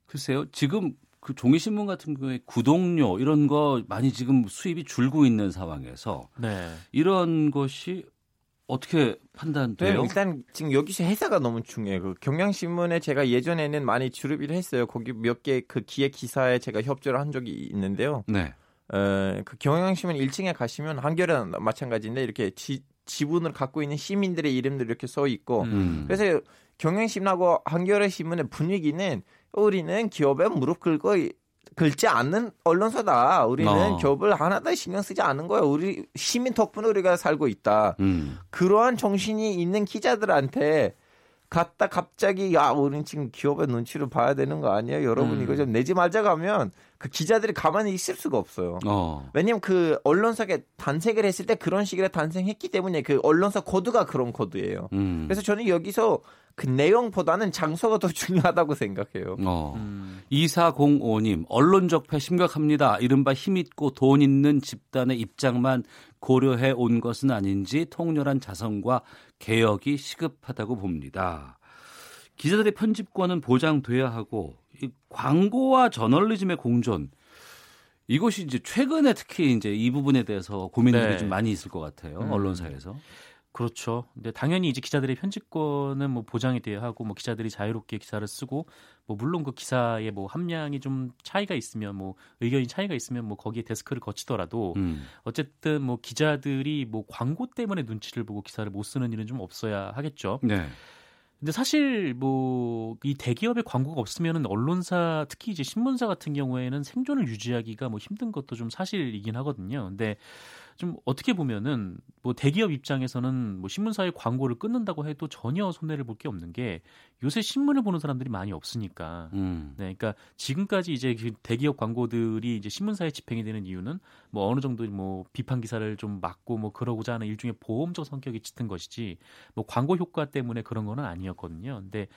글쎄요, 지금 그 종이신문 같은 경우에 구독료 이런 거 많이 지금 수입이 줄고 있는 상황에서 네. 이런 것이 어떻게 네, 판단돼요? 일단 지금 여기서 회사가 너무 중요해요. 그 경향신문에 제가 예전에는 많이 주르비를 했어요. 거기 몇 개 그 기획 기사에 제가 협조를 한 적이 있는데요. 네. 어, 그 경향신문 1층에 가시면 한겨레는 마찬가지인데 이렇게 지, 지분을 갖고 있는 시민들의 이름들이 이렇게 써 있고 음. 그래서 경향신문하고 한겨레 신문의 분위기는 우리는 기업에 무릎 꿇고 긁지 않는 언론사다. 우리는 어. 기업을 하나도 신경 쓰지 않는 거야. 우리 시민 덕분에 우리가 살고 있다. 음. 그러한 정신이 있는 기자들한테 갔다 갑자기 야 우리는 지금 기업의 눈치를 봐야 되는 거 아니에요? 여러분 음. 이거 좀 내지 말자 가면 그 기자들이 가만히 있을 수가 없어요. 어. 왜냐면 그 언론사가 탄생을 했을 때 그런 식으로 탄생했기 때문에 그 언론사 코드가 그런 코드예요. 음. 그래서 저는 여기서 그 내용보다는 장소가 더 중요하다고 생각해요. 어. 음. 2405님, 언론 적폐 심각합니다. 이른바 힘있고 돈 있는 집단의 입장만 고려해 온 것은 아닌지 통렬한 자성과 개혁이 시급하다고 봅니다. 기자들의 편집권은 보장돼야 하고 이 광고와 저널리즘의 공존 이것이 이제 최근에 특히 이제 이 부분에 대해서 고민들이 네. 좀 많이 있을 것 같아요. 음. 언론사에서. 그렇죠. 근데 당연히 이제 기자들의 편집권은 뭐 보장이 돼야 하고 뭐 기자들이 자유롭게 기사를 쓰고 뭐 물론 그 기사의 뭐 함량이 좀 차이가 있으면 뭐 의견이 차이가 있으면 뭐 거기에 데스크를 거치더라도 음. 어쨌든 뭐 기자들이 뭐 광고 때문에 눈치를 보고 기사를 못 쓰는 일은 좀 없어야 하겠죠. 네. 근데 사실 뭐 이 대기업의 광고가 없으면은 언론사 특히 이제 신문사 같은 경우에는 생존을 유지하기가 뭐 힘든 것도 좀 사실이긴 하거든요. 근데 좀 어떻게 보면은 뭐 대기업 입장에서는 뭐 신문사의 광고를 끊는다고 해도 전혀 손해를 볼 게 없는 게 요새 신문을 보는 사람들이 많이 없으니까. 음. 네, 그러니까 지금까지 이제 그 대기업 광고들이 이제 신문사에 집행이 되는 이유는 뭐 어느 정도 뭐 비판 기사를 좀 막고 뭐 그러고자 하는 일종의 보험적 성격이 짙은 것이지 뭐 광고 효과 때문에 그런 거는 아니었거든요. 근데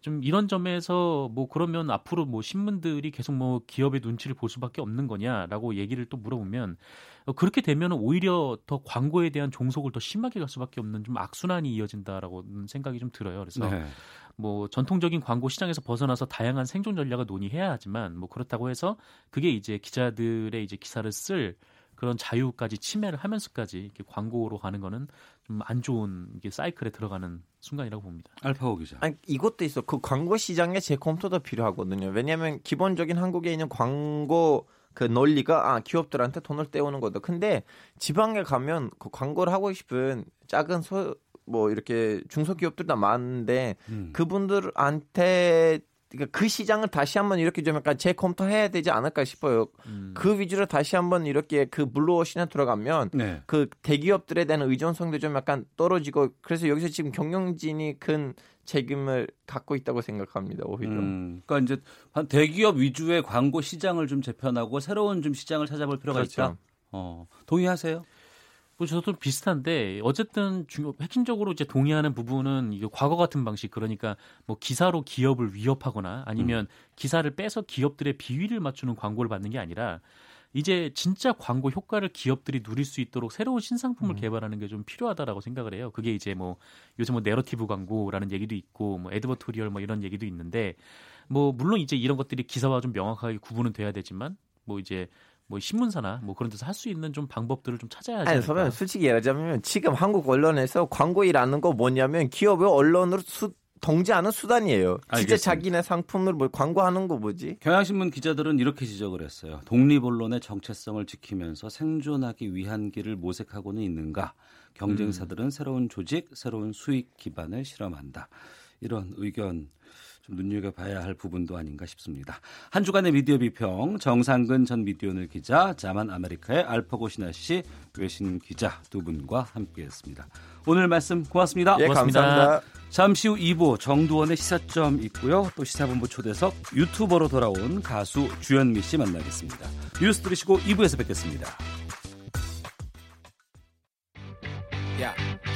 좀 이런 점에서 뭐 그러면 앞으로 뭐 신문들이 계속 뭐 기업의 눈치를 볼 수밖에 없는 거냐라고 얘기를 또 물어보면 어, 그렇게 되면 오히려 더 광고에 대한 종속을 더 심하게 갈 수밖에 없는 좀 악순환이 이어진다라고 생각이 좀 들어요. 그래서 네. 뭐 전통적인 광고 시장에서 벗어나서 다양한 생존 전략을 논의해야 하지만 뭐 그렇다고 해서 그게 이제 기자들의 이제 기사를 쓸 그런 자유까지 침해를 하면서까지 이렇게 광고로 가는 거는 좀 안 좋은 이게 사이클에 들어가는 순간이라고 봅니다. 알파고 기자. 아니 이것도 있어. 그 광고 시장에 재검토도 필요하거든요. 왜냐하면 기본적인 한국에 있는 광고 그 논리가 아 기업들한테 돈을 떼오는 거다. 근데 지방에 가면 그 광고를 하고 싶은 작은 소 뭐 이렇게 중소기업들도 많은데 음. 그분들한테 그러니까 그 시장을 다시 한번 이렇게 좀 약간 재검토해야 되지 않을까 싶어요. 음. 그 위주로 다시 한번 이렇게 그 블루오션에 들어가면 네. 그 대기업들에 대한 의존성도 좀 약간 떨어지고 그래서 여기서 지금 경영진이 큰 책임을 갖고 있다고 생각합니다. 오히려. 음, 그러니까 이제 한 대기업 위주의 광고 시장을 좀 재편하고 새로운 좀 시장을 찾아볼 필요가 그렇죠. 있다. 어, 동의하세요? 뭐 저도 비슷한데 어쨌든 중요 핵심적으로 이제 동의하는 부분은 이게 과거 같은 방식 그러니까 뭐 기사로 기업을 위협하거나 아니면 기사를 빼서 기업들의 비위를 맞추는 광고를 받는 게 아니라 이제 진짜 광고 효과를 기업들이 누릴 수 있도록 새로운 신상품을 개발하는 게 좀 필요하다라고 생각을 해요. 그게 이제 뭐 요즘 뭐 내러티브 광고라는 얘기도 있고 뭐 advertorial 뭐 이런 얘기도 있는데 뭐 물론 이제 이런 것들이 기사와 좀 명확하게 구분은 돼야 되지만 뭐 이제 뭐 신문사나 뭐 그런 데서 할 수 있는 좀 방법들을 좀 찾아야 하지 아니. 그러면 솔직히 얘기하자면 지금 한국 언론에서 광고일하는 거 뭐냐면 기업의 언론으로 수, 통제하는 수단이에요. 진짜 알겠습니다. 자기네 상품을 뭐 광고하는 거 뭐지? 경향신문 기자들은 이렇게 지적을 했어요. 독립언론의 정체성을 지키면서 생존하기 위한 길을 모색하고는 있는가? 경쟁사들은 새로운 조직, 새로운 수익 기반을 실험한다. 이런 의견 좀 눈여겨봐야 할 부분도 아닌가 싶습니다. 한 주간의 미디어 비평 정상근 전 미디어오늘 기자, 자만 아메리카의 알파고 신하 씨, 외신 기자 두 분과 함께했습니다. 오늘 말씀 고맙습니다. 예, 고맙습니다. 감사합니다. 잠시 후 2부 정두원의 시사점 있고요. 또 시사본부 초대석 유튜버로 돌아온 가수 주현미 씨 만나겠습니다. 뉴스 들으시고 2부에서 뵙겠습니다. 야,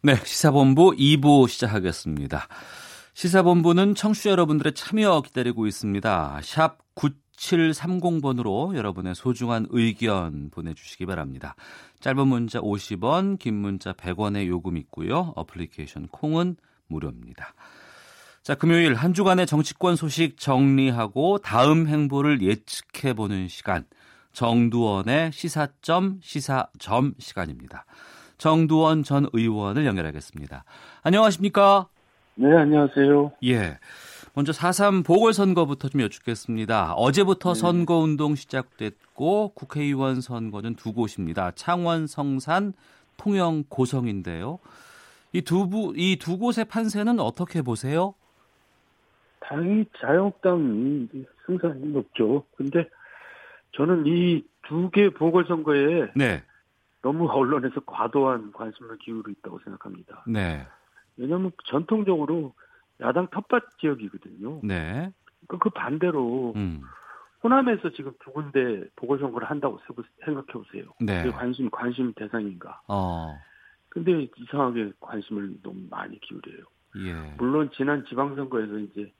네, 시사본부 2부 시작하겠습니다. 시사본부는 청취자 여러분들의 참여 기다리고 있습니다. 샵 9730번으로 여러분의 소중한 의견 보내주시기 바랍니다. 짧은 문자 50원, 긴 문자 100원의 요금 있고요. 어플리케이션 콩은 무료입니다. 자, 금요일 한 주간의 정치권 소식 정리하고 다음 행보를 예측해보는 시간. 정두원의 시사점, 시사점 시간입니다. 정두원 전 의원을 연결하겠습니다. 안녕하십니까? 네, 안녕하세요. 예. 먼저 4.3 보궐선거부터 좀 여쭙겠습니다. 어제부터 선거운동 시작됐고 국회의원 선거는 두 곳입니다. 창원, 성산, 통영, 고성인데요. 이 두 부, 이 두 곳의 판세는 어떻게 보세요? 당연히 자유한국당이 승산이 높죠. 근데 저는 이 두 개 보궐선거에 네. 너무 언론에서 과도한 관심을 기울이고 있다고 생각합니다. 네. 왜냐하면 전통적으로 야당 텃밭 지역이거든요. 네. 그, 그 반대로 음. 호남에서 지금 두 군데 보궐선거를 한다고 생각해 보세요. 네. 그게 관심 관심 대상인가? 어. 근데 이상하게 관심을 너무 많이 기울여요. 예. 물론 지난 지방선거에서 이제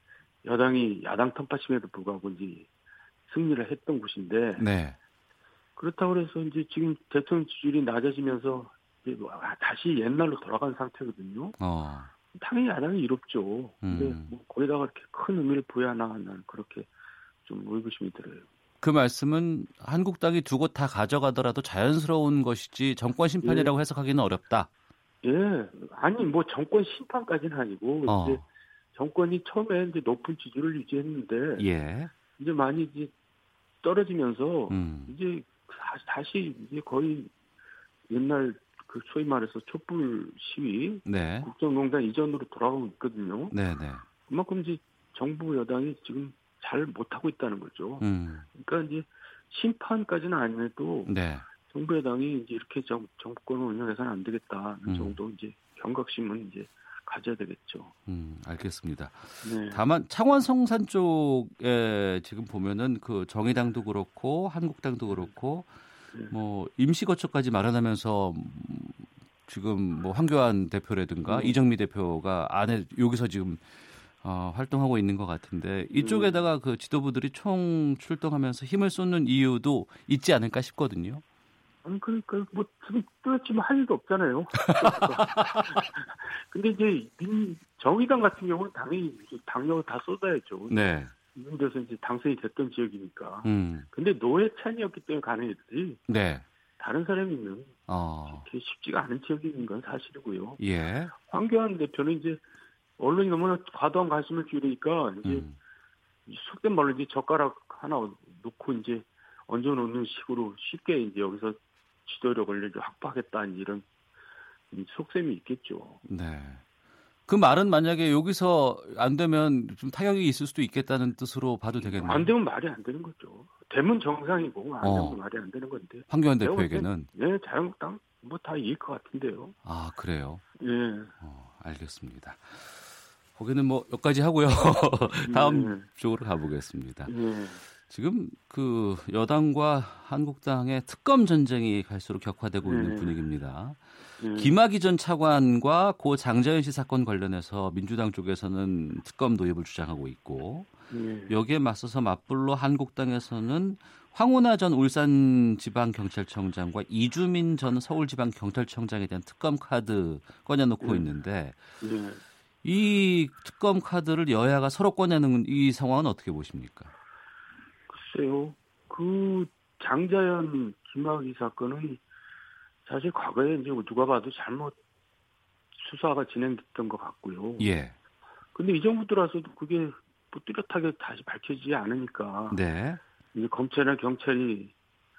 여당이 야당 텃밭임에도 불구하고 이제 승리를 했던 곳인데 네. 그렇다고 해서 이제 지금 대통령 지지율이 낮아지면서 뭐 다시 옛날로 돌아간 상태거든요. 어. 당연히 야당이 이롭죠. 근데 음. 뭐 거기다가 이렇게 큰 의미를 부여하나 난 그렇게 좀 의구심이 들어요. 그 말씀은 한국당이 두 곳 다 가져가더라도 자연스러운 것이지 정권 심판이라고 예. 해석하기는 어렵다. 예, 아니 뭐 정권 심판까지는 아니고 어. 이제 정권이 처음에 이제 높은 지지를 유지했는데 예. 이제 많이 이제 떨어지면서 음. 이제 다시, 이제 거의 옛날 그 소위 말해서 촛불 시위 네. 국정농단 이전으로 돌아가고 있거든요. 네, 네. 그만큼 이제 정부 여당이 지금 잘 못하고 있다는 거죠. 음. 그러니까 이제 심판까지는 아니어도 네. 정부 여당이 이제 이렇게 정, 정권을 운영해서는 안 되겠다 음. 이 정도 이제 경각심은 이제 가져야 되겠죠. 음, 알겠습니다. 네. 다만 창원 성산 쪽에 지금 보면은 그 정의당도 그렇고 한국당도 그렇고 네. 뭐 임시 거처까지 마련하면서 음, 지금 뭐 황교안 대표라든가 음. 이정미 대표가 안에 여기서 지금 어, 활동하고 있는 것 같은데 이쪽에다가 그 지도부들이 총 출동하면서 힘을 쏟는 이유도 있지 않을까 싶거든요. 아니 그러니까 뭐 지금 뚜렷이 할 일도 없잖아요. 근데 이제 민 정의당 같은 경우는 당연히 당력을 다 쏟아야죠. 네. 이런 데서 이제 당선이 됐던 지역이니까. 음. 근데 노회찬이었기 때문에 가능했지. 네. 다른 사람이면 어. 쉽지가 않은 지역인 건 사실이고요. 예. 황교안 대표는 이제 언론이 너무나 과도한 관심을 기울이니까 이제 음. 속된 말로 이제 젓가락 하나 놓고 이제 얹어놓는 식으로 쉽게 이제 여기서 지도력을 이제 확보하겠다 이제 이런 속셈이 있겠죠. 네. 그 말은 만약에 여기서 안 되면 좀 타격이 있을 수도 있겠다는 뜻으로 봐도 되겠네요. 안 되면 말이 안 되는 거죠. 되면 정상이고 안 되면 어. 말이 안 되는 건데. 황교안 대표에게는 땐, 네, 자유한국당 뭐 다 이길 것 같은데요. 아 그래요. 예. 어, 알겠습니다. 거기는 뭐 여기까지 하고요. 다음 쪽으로 가보겠습니다. 예. 지금 그 여당과 한국당의 특검 전쟁이 갈수록 격화되고 있는 네. 분위기입니다. 예. 김학의 전 차관과 고 장자연 씨 사건 관련해서 민주당 쪽에서는 특검 도입을 주장하고 있고 예. 여기에 맞서서 맞불로 한국당에서는 황운하 전 울산지방경찰청장과 이주민 전 서울지방경찰청장에 대한 특검 카드 꺼내놓고 예. 있는데 예. 이 특검 카드를 여야가 서로 꺼내는 이 상황은 어떻게 보십니까? 글쎄요. 그 장자연 김학의 사건은 사실 과거에 이제 누가 봐도 잘못 수사가 진행됐던 것 같고요. 예. 근데 이 정부 들어와서도 그게 뭐 뚜렷하게 다시 밝혀지지 않으니까 네. 이제 검찰이나 경찰이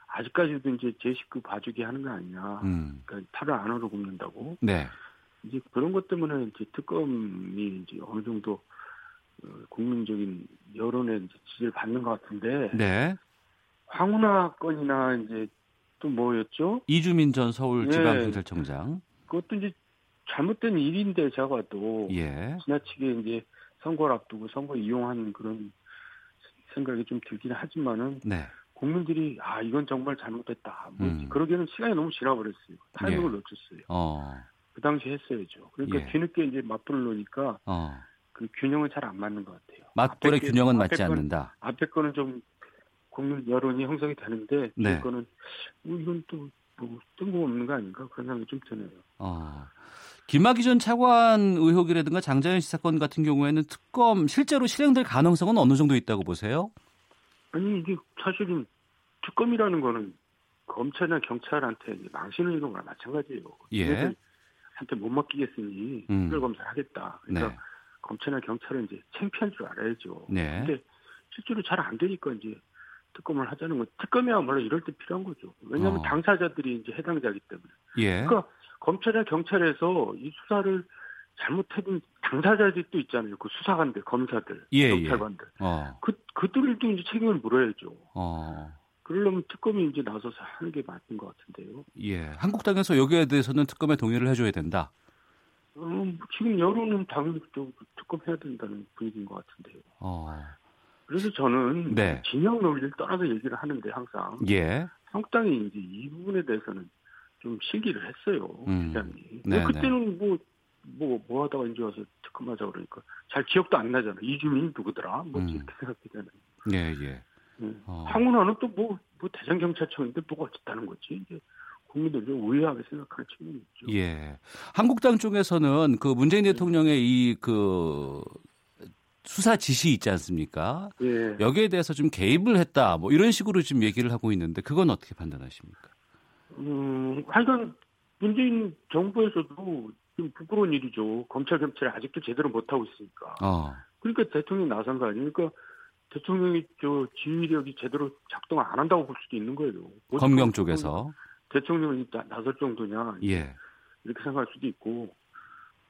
아직까지도 이제 제 식구 봐주게 하는 거 아니냐. 음. 그러니까 팔을 안으로 굽는다고. 네. 이제 그런 것 때문에 이제 특검이 이제 어느 정도 어, 국민적인 여론의 지지를 받는 것 같은데 네. 황운하 건이나 이제 또 뭐였죠? 이주민 전 예. 서울 지방경찰청장. 그것도 이제 잘못된 일인데 제가 봐도 예. 지나치게 이제 선거를 앞두고 선거 이용한 그런 생각이 좀 들긴 하지만은 네. 국민들이 아 이건 정말 잘못됐다. 뭐 음. 그러기에는 시간이 너무 지나버렸어요. 타이밍을 예. 놓쳤어요. 어. 그 당시 했어야죠. 그러니까 예. 뒤늦게 이제 맞불을 놓으니까 어. 그 균형은 잘 안 맞는 것 같아요. 맞불의 균형은 맞지 거는- 않는다. 앞에 거는 좀 국민 여론이 형성이 되는데 네. 뒤에 거는 뭐 이건 또 뭐 뜬금없는 거 아닌가 그런 생각이 좀 드네요. 어. 김학의 전 차관 의혹이라든가 장자연 씨 사건 같은 경우에는 특검 실제로 실행될 가능성은 어느 정도 있다고 보세요? 아니 이게 사실은 특검이라는 거는 검찰이나 경찰한테 망신을 주는 거나 마찬가지예요. 예. 얘네들한테 못 맡기겠으니 음. 특별 검사를 하겠다. 그러니까 네. 검찰이나 경찰은 이제 창피한 줄 알아야죠. 네. 근데 실제로 잘 안 되니까 이제 특검을 하자는 거. 특검이야말로 이럴 때 필요한 거죠. 왜냐하면 어. 당사자들이 이제 해당자이기 때문에. 예. 그러니까 검찰이나 경찰에서 이 수사를 잘못해둔 당사자들이 또 있잖아요. 그 수사관들, 검사들, 예, 경찰관들. 어. 그 그들도 이제 책임을 물어야죠. 어. 그러려면 특검이 이제 나서서 하는 게 맞는 것 같은데요. 예. 한국당에서 여기에 대해서는 특검에 동의를 해줘야 된다. 어, 뭐 지금 여론은 당연히 또 특검 해야 된다는 분위기인 것 같은데요. 어. 그래서 저는 네. 진영 논리를 떠나서 얘기를 하는데 항상 예. 한국당이 이제 이 부분에 대해서는 좀 실기를 했어요. 음. 네, 그때는 뭐, 뭐, 뭐 하다가 이제 와서 특검하자 그러니까 잘 기억도 안 나잖아. 이주민이 누구더라? 뭐 음. 이렇게 생각되잖아요. 예, 예. 음. 어. 황운하는 또 뭐, 뭐 대전경찰청인데 뭐가 어쨌다는 거지. 이제 국민들이 좀 의아하게 생각하는 측면이 있죠. 예. 한국당 쪽에서는 그 문재인 대통령의 이그 수사 지시 있지 않습니까? 예. 여기에 대해서 좀 개입을 했다. 뭐 이런 식으로 지금 얘기를 하고 있는데 그건 어떻게 판단하십니까? 음, 하여간 문재인 정부에서도 좀 부끄러운 일이죠. 검찰 경찰이 아직도 제대로 못 하고 있으니까. 어. 그러니까 대통령이 나선 거 아니에요. 그러니까 대통령이 저 지휘력이 제대로 작동 안 한다고 볼 수도 있는 거예요. 검경 쪽에서. 대통령이 나, 나설 정도냐 예. 이렇게 생각할 수도 있고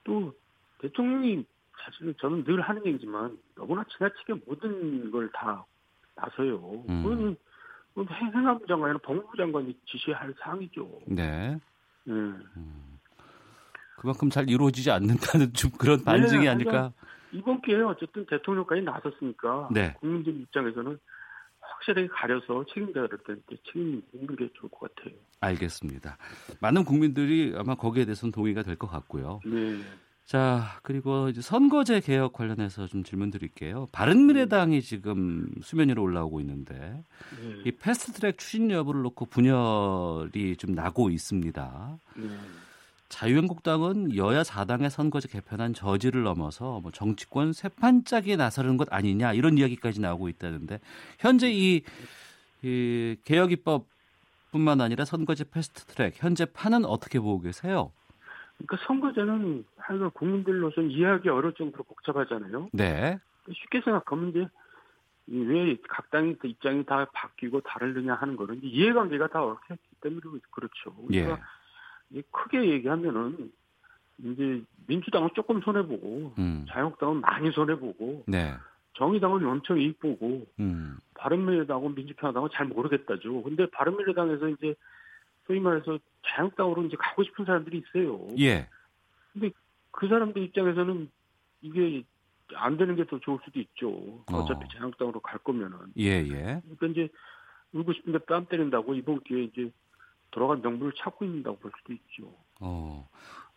또 대통령이 사실은 저는 늘 하는 얘기지만 너무나 지나치게 모든 걸 다 나서요. 음. 그건 그건 행- 행안부 장관이나 법무부 장관이 지시할 사항이죠. 네. 예. 그만큼 잘 이루어지지 않는다는 좀 그런 반증이 네, 아닐까. 이번 기회에 어쨌든 대통령까지 나섰으니까 네. 국민들 입장에서는 확실하게 가려서 책임자를 때한테 책임 있는 게 좋을 것 같아요. 알겠습니다. 많은 국민들이 아마 거기에 대해서는 동의가 될 것 같고요. 네. 자, 그리고 이제 선거제 개혁 관련해서 좀 질문 드릴게요. 바른미래당이 지금 수면 위로 올라오고 있는데 네. 이 패스트트랙 추진 여부를 놓고 분열이 좀 나고 있습니다. 네. 자유한국당은 여야 4당의 선거제 개편안 저지를 넘어서 뭐 정치권 세판짜기에 나서는 것 아니냐 이런 이야기까지 나오고 있다는데 현재 이, 이 개혁 입법 뿐만 아니라 선거제 패스트트랙 현재 판은 어떻게 보고 계세요? 그러니까 선거제는 하여간 국민들로서는 이해하기 어려울 정도로 복잡하잖아요. 네. 쉽게 생각하면 이제 이왜 각 당의 그 입장이 다 바뀌고 다르느냐 하는 거는 이해관계가 다 얽혀있기 때문에 그렇죠. 그러니까 예. 크게 얘기하면은 이제 민주당은 조금 손해 보고 음. 자유한국당은 많이 손해 보고 네. 정의당은 엄청 이익 보고 음. 바른미래당하고 민주평화당은 잘 모르겠다죠. 근데 바른미래당에서 이제 소위 말해서 자유한국당으로 이제 가고 싶은 사람들이 있어요. 예. 근데 그 사람들 입장에서는 이게 안 되는 게 더 좋을 수도 있죠. 어차피 어. 자유한국당으로 갈 거면은. 예, 예. 그러니까 이제 울고 싶은데 뺨 때린다고 이번 기회에 이제 돌아간 명분을 찾고 있는다고 볼 수도 있죠. 어.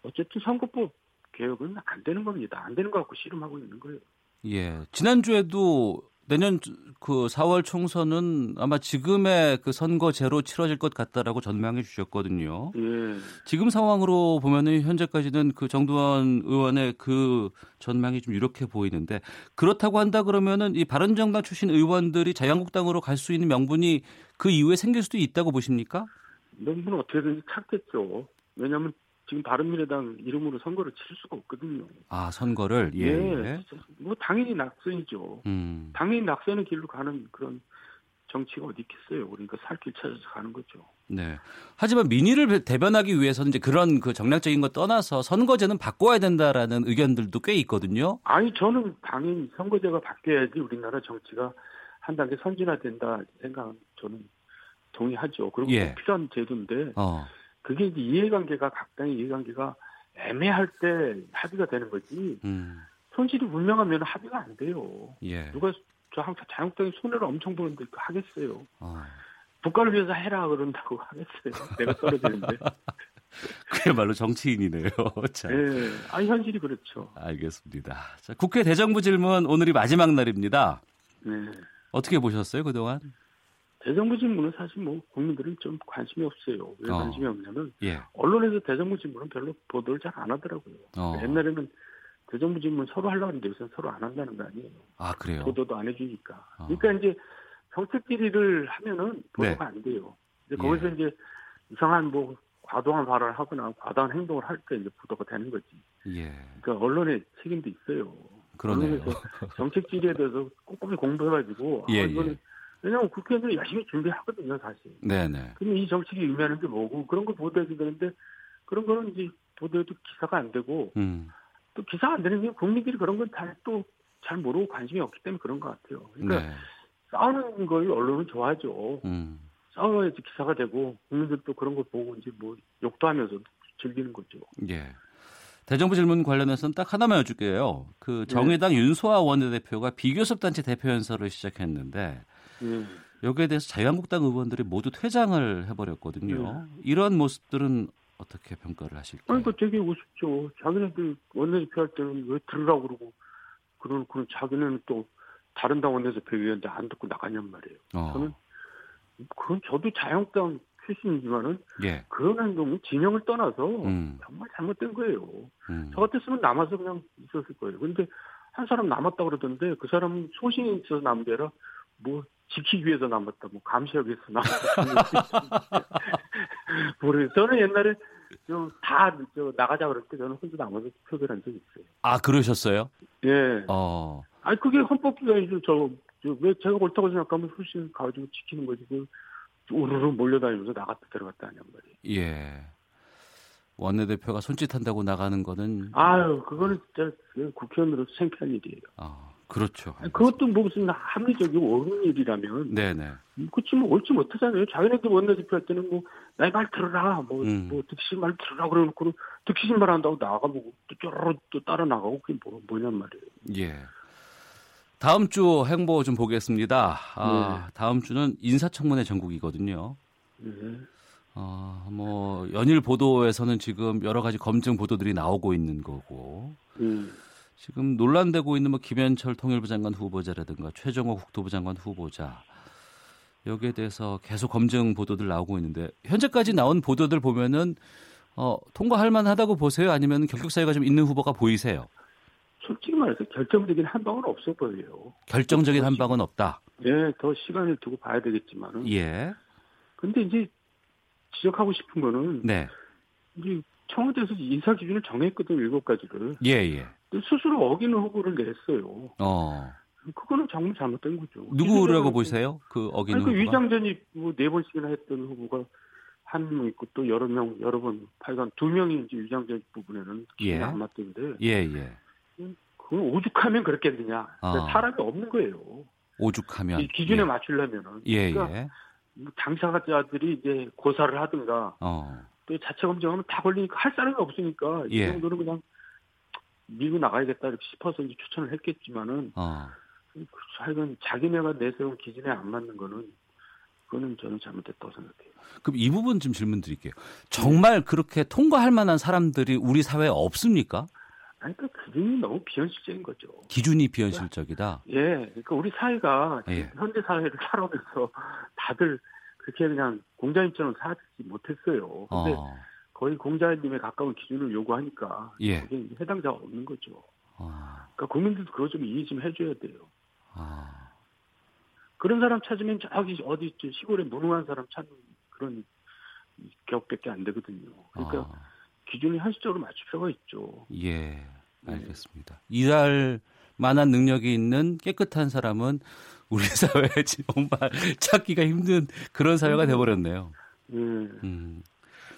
어쨌든 선거법 개혁은 안 되는 겁니다. 안 되는 거 갖고 씨름하고 있는 거예요. 예. 지난주에도 내년 그 4월 총선은 아마 지금의 그 선거제로 치러질 것 같다라고 전망해 주셨거든요. 예. 지금 상황으로 보면은 현재까지는 그 정두원 의원의 그 전망이 좀 이렇게 보이는데 그렇다고 한다 그러면은 이 바른정당 출신 의원들이 자유한국당으로 갈 수 있는 명분이 그 이후에 생길 수도 있다고 보십니까? 명분은 어떻게든지 찾겠죠. 왜냐하면 지금 바른미래당 이름으로 선거를 치를 수가 없거든요. 아 선거를 예. 예. 뭐 당연히 낙선이죠. 음. 당연히 낙선의 길로 가는 그런 정치가 어디 있겠어요. 그러니까 살길 찾아서 가는 거죠. 네. 하지만 민의를 대변하기 위해서는 이제 그런 그 정략적인 거 떠나서 선거제는 바꿔야 된다라는 의견들도 꽤 있거든요. 아니 저는 당연히 선거제가 바뀌어야지 우리나라 정치가 한 단계 선진화된다 생각 저는 동의하죠. 그리고 예. 꼭 필요한 제도인데 어. 그게 이제 이해관계가 각 당의 이해관계가 애매할 때 합의가 되는 거지. 음. 손실이 분명하면 합의가 안 돼요. 예. 누가 저 항상 자유한국당이 손해를 엄청 보는데 하겠어요. 어. 국가를 위해서 해라 그런다고 하겠어요. 내가 떨어지는데. 그야말로 정치인이네요. 자. 예. 아니 현실이 그렇죠. 알겠습니다. 자, 국회 대정부 질문 오늘이 마지막 날입니다. 네. 어떻게 보셨어요 그동안? 대정부 질문은 사실 뭐 국민들은 좀 관심이 없어요. 왜 어. 관심이 없냐면 예. 언론에서 대정부 질문은 별로 보도를 잘 안 하더라고요. 어. 옛날에는 대정부 질문 서로 하려고 하는데 요새는 서로 안 한다는 거 아니에요. 아 그래요. 보도도 안 해주니까. 어. 그러니까 이제 정책 질의를 하면은 보도가 네. 안 돼요. 이제 예. 거기서 이제 이상한 뭐 과도한 발언을 하거나 과도한 행동을 할 때 이제 보도가 되는 거지. 예. 그러니까 언론의 책임도 있어요. 그러네요. 언론에서 정책 질의에 대해서 꼼꼼히 공부해가지고 예, 아, 이거는 예. 왜냐하면 국회의원들이 열심히 준비하거든요, 사실. 네네. 그러면 이 정책이 의미하는 게 뭐고 그런 걸 보도해야 되는데 그런 거는 이제 보도해도 기사가 안 되고 음. 또 기사 안 되는 게 국민들이 그런 건잘또잘 모르고 관심이 없기 때문에 그런 것 같아요. 그러니까 네. 싸우는 걸 언론은 좋아하죠. 음. 싸워야지 기사가 되고 국민들도 그런 걸 보고 이제 뭐 욕도 하면서 즐기는 거죠. 예. 대정부 질문 관련해서는 딱 하나만 여쭐게요. 그 정의당 윤소아 원내대표가 비교섭 단체 대표 연설을 시작했는데 예. 여기에 대해서 자유한국당 의원들이 모두 퇴장을 해버렸거든요. 이런 모습들은 어떻게 평가를 하실까요? 아니, 그 되게 우습죠. 자기네들 원내대표 할 때는 왜 들으라고 그러고, 그런, 그런 자기는 또 다른 당 원내대표 위원데 안 듣고 나가냔 말이에요. 어. 저는, 그건 저도 자유한국당 출신이지만은, 예. 그런 행동은 진영을 떠나서 음. 정말 잘못된 거예요. 음. 저 같았으면 남아서 그냥 있었을 거예요. 근데 한 사람 남았다 그러던데 그 사람은 소신이 있어서 남은 게 아니라 뭐 지키기 위해서 남았다, 뭐 감시하기 위해서 남았다. 모르겠어요. 저는 옛날에 저다저 나가자 그럴 때 저는 혼자 나머지 표결한 적이 있어요. 아 그러셨어요? 예. 어. 아니 그게 헌법 기관이죠. 저왜 제가 옳다고 생각하면 훨씬 가지고 지키는 거지. 그 우르르 몰려다니면서 나갔다 들어갔다 하냔 말이에요. 예. 원내대표가 손짓한다고 나가는 거는 아유 그거는 진짜 국회의원으로서 창피한 일이에요. 아 그렇죠. 그것도 뭐 무슨 합리적이고 옳은 일이라면 네네. 그치 뭐 옳지 못하잖아요. 자기네들 원내대표 할 때는 뭐 나의 말 들어라 뭐, 음. 뭐 득실 말 들어라 그래놓고 득실 말 한다고 나가보고 또 쪼르르 또 따라 나가고 그게 뭐, 뭐냔 말이에요. 예. 다음 주 행보 좀 보겠습니다. 아, 네. 다음 주는 인사청문회 전국이거든요. 네. 어, 뭐 연일 보도에서는 지금 여러 가지 검증 보도들이 나오고 있는 거고 음. 지금 논란되고 있는 뭐 김현철 통일부 장관 후보자라든가 최정호 국토부 장관 후보자 여기에 대해서 계속 검증 보도들 나오고 있는데 현재까지 나온 보도들 보면은 어, 통과할 만하다고 보세요? 아니면 결격 사유가 좀 있는 후보가 보이세요? 솔직히 말해서 결정적인 한 방은 없어 보여요. 결정적인 한 방은 없다. 예, 더 시간을 두고 봐야 되겠지만은. 예. 근데 이제 지적하고 싶은 거는 네. 이제 청와대에서 인사 기준을 정했거든 일곱 가지를. 예, 예. 스스로 어기는 후보를 냈어요. 어. 그거는 정말 잘못된 거죠. 누구라고 보세요? 그 어기는 아니, 그 후보가? 위장전입 뭐네 번씩이나 했던 후보가 한 명 있고 또 여러 명 여러 번 하여간 두 명이 이제 위장전입 부분에는 기준이 예. 안 맞던데 예, 예. 그건 오죽하면 그렇겠느냐. 그러니까 아. 사람이 없는 거예요. 오죽하면 이 기준에 예. 맞추려면은. 예, 그러니까 예. 뭐 당사자들이 이제 고사를 하든가 어. 또 자체 검증하면 다 걸리니까 할 사람이 없으니까 이 예. 정도는 그냥 밀고 나가야겠다 이렇게 싶어서 이제 추천을 했겠지만은 어. 그 하여간 자기네가 내세운 기준에 안 맞는 거는 그거는 저는 잘못됐다고 생각해요. 그럼 이 부분 좀 질문 드릴게요. 정말 그렇게 통과할 만한 사람들이 우리 사회에 없습니까? 아니 그 기준이 너무 비현실적인 거죠. 기준이 비현실적이다. 예, 그러니까 우리 사회가 예. 현대 사회를 살아오면서 다들 그렇게 그냥 공자님처럼 살지 못했어요. 근데 어. 거의 공자님에 가까운 기준을 요구하니까 예. 그게 해당자가 없는 거죠. 아. 그러니까 국민들도 그거 좀 이해 좀 해줘야 돼요. 아. 그런 사람 찾으면 저기 어디 저 시골에 무능한 사람 찾는 그런 격밖에 안 되거든요. 그러니까 아. 기준이 현실적으로 맞출 필요가 있죠. 예. 알겠습니다. 일할 만한 능력이 있는 깨끗한 사람은 우리 사회에 정말 찾기가 힘든 그런 사회가 돼버렸네요. 예. 음.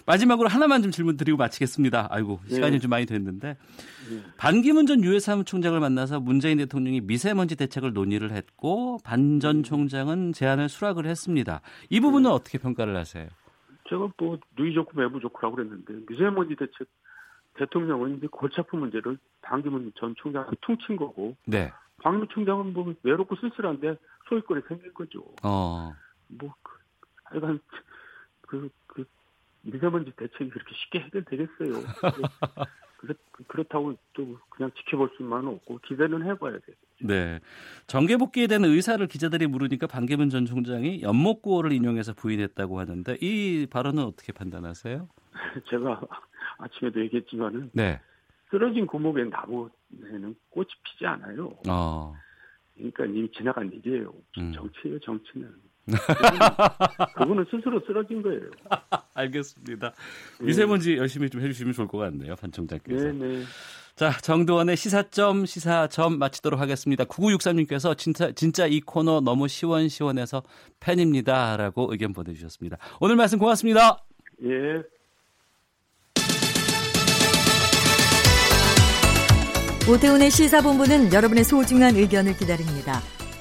마지막으로 하나만 좀 질문 드리고 마치겠습니다. 아이고 시간이 예. 좀 많이 됐는데 예. 반기문 전 유해 사무총장을 만나서 문재인 대통령이 미세먼지 대책을 논의를 했고 반 전 총장은 제안을 수락을 했습니다. 이 부분은 어떻게 평가를 하세요? 제가 뭐 누이 좋고 매부 좋고라고 그랬는데 미세먼지 대책 대통령은 이제 골치 아픈 문제를 반기문 전 총장한테 퉁친 거고 네. 박미 총장은 뭐 외롭고 쓸쓸한데 소유권이 생긴 거죠. 어. 뭐 그, 하여간 그, 그 미세먼지 대책이 그렇게 쉽게 해결되겠어요. 그렇, 그렇다고 또 그냥 지켜볼 수만은 없고 기대는 해봐야 돼요. 네. 정계 복귀에 대한 의사를 기자들이 물으니까 반기문 전 총장이 연목구호를 인용해서 부인했다고 하는데 이 발언은 어떻게 판단하세요? 제가 아침에도 얘기했지만은 네. 쓰러진 고목에 나무에는 꽃이 피지 않아요. 어. 그러니까 이미 지나간 일이에요. 음. 정치예요, 정치는. 그거는- 그거는 스스로 쓰러진 거예요. 알겠습니다. 미세먼지 열심히 좀 해주시면 좋을 것 같네요, 반 총장께서. 네네. 자, 정도원의 시사점, 시사점 마치도록 하겠습니다. 9963님께서 진짜, 진짜 이 코너 너무 시원시원해서 팬입니다. 라고 의견 보내주셨습니다. 오늘 말씀 고맙습니다. 예. 오태훈의 시사본부는 여러분의 소중한 의견을 기다립니다.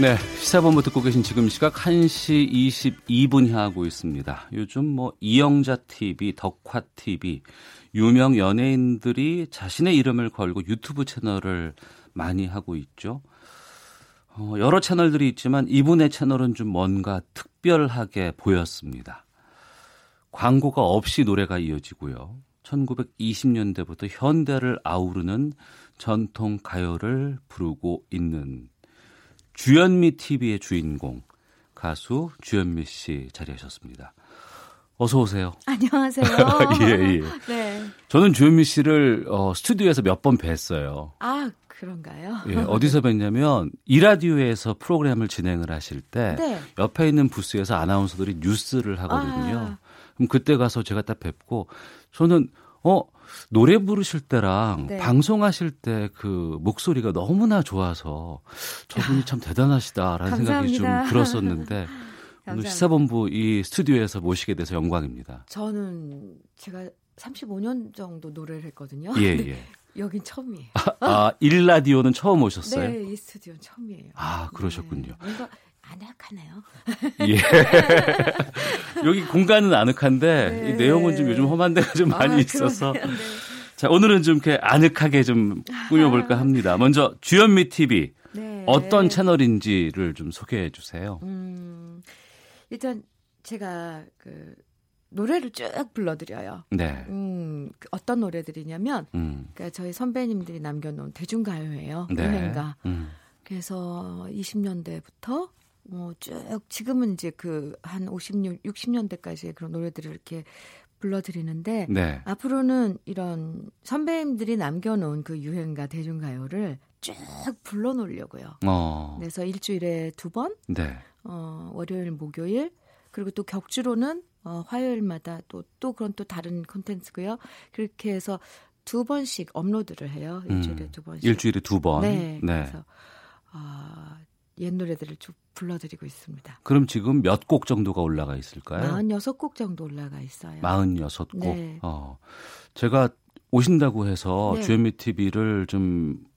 네, 시사본부 듣고 계신 지금 시각 1시 22분 향하고 있습니다. 요즘 뭐 이영자 TV, 덕화 TV, 유명 연예인들이 자신의 이름을 걸고 유튜브 채널을 많이 하고 있죠. 어, 여러 채널들이 있지만 이분의 채널은 좀 뭔가 특별하게 보였습니다. 광고가 없이 노래가 이어지고요. 1920년대부터 현대를 아우르는 전통 가요를 부르고 있는 주현미 TV의 주인공 가수 주현미 씨 자리하셨습니다. 어서 오세요. 안녕하세요. 예, 예. 네. 저는 주현미 씨를 어, 스튜디오에서 몇 번 뵀어요. 아, 그런가요? 예, 어디서 뵀냐면 이라디오에서 프로그램을 진행을 하실 때 네. 옆에 있는 부스에서 아나운서들이 뉴스를 하거든요. 아. 그럼 그때 가서 제가 딱 뵙고 저는 어 노래 부르실 때랑 네. 방송하실 때 그 목소리가 너무나 좋아서 저분이 참 대단하시다라는 생각이 좀. 들었었는데 오늘. 시사본부 이 스튜디오에서 모시게 돼서 영광입니다. 저는 제가 35년 정도 노래를 했거든요. 예, 예. 여긴 처음이에요. 아, 일라디오는 처음 오셨어요? 네, 이 스튜디오는 처음이에요. 아, 그러셨군요. 뭔가 아늑하네요. 예. 여기 공간은 아늑한데 네. 이 내용은 좀 요즘 험한 데가 좀 많이 아, 있어서. 네. 자, 오늘은 좀 이렇게 아늑하게 좀 꾸며볼까 합니다. 먼저 주현미 TV 네. 어떤 채널인지를 좀 소개해 주세요. 음, 일단 제가 그 노래를 쭉 불러드려요. 네. 음, 그 어떤 노래들이냐면, 음. 그러니까 저희 선배님들이 남겨놓은 대중가요예요. 네. 유행가. 음. 그래서 20년대부터 뭐쭉 지금은 이제 그 한 56, 60년대까지의 그런 노래들을 이렇게 불러드리는데 네. 앞으로는 이런 선배님들이 남겨놓은 그 유행가 대중가요를 쭉 불러놓으려고요. 어. 그래서 일주일에 두 번, 네. 어, 월요일, 목요일, 그리고 또 격주로는 어, 화요일마다 또, 또 그런 또 다른 콘텐츠고요. 그렇게 해서 두 번씩 업로드를 해요. 일주일에 음. 두 번씩. 일주일에 두 번. 네. 네. 그래서 어, 옛 노래들을 쭉 불러드리고 있습니다. 그럼 지금 몇 곡 정도가 올라가 있을까요? 46곡 정도 올라가 있어요. 46곡. 네. 어. 제가 오신다고 해서 네. 주현미 TV를 좀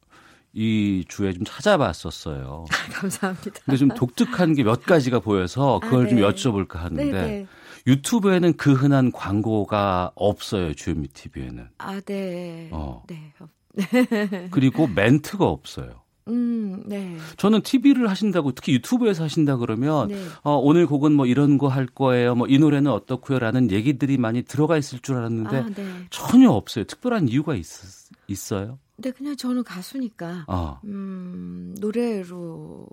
이 주에 좀 찾아봤었어요. 감사합니다. 근데 좀 독특한 게 몇 가지가 보여서 그걸 아, 좀 네. 여쭤볼까 하는데 네, 네. 유튜브에는 그 흔한 광고가 없어요. 주현미 TV에는. 아, 네. 어. 네. 그리고 멘트가 없어요. 음, 네. 저는 TV를 하신다고 특히 유튜브에서 하신다 그러면 네. 어, 오늘 곡은 뭐 이런 거 할 거예요. 뭐 이 노래는 어떻고요라는 얘기들이 많이 들어가 있을 줄 알았는데 아, 네. 전혀 없어요. 특별한 이유가 있, 있어요? 근데 그냥 저는 가수니까 어. 음, 노래로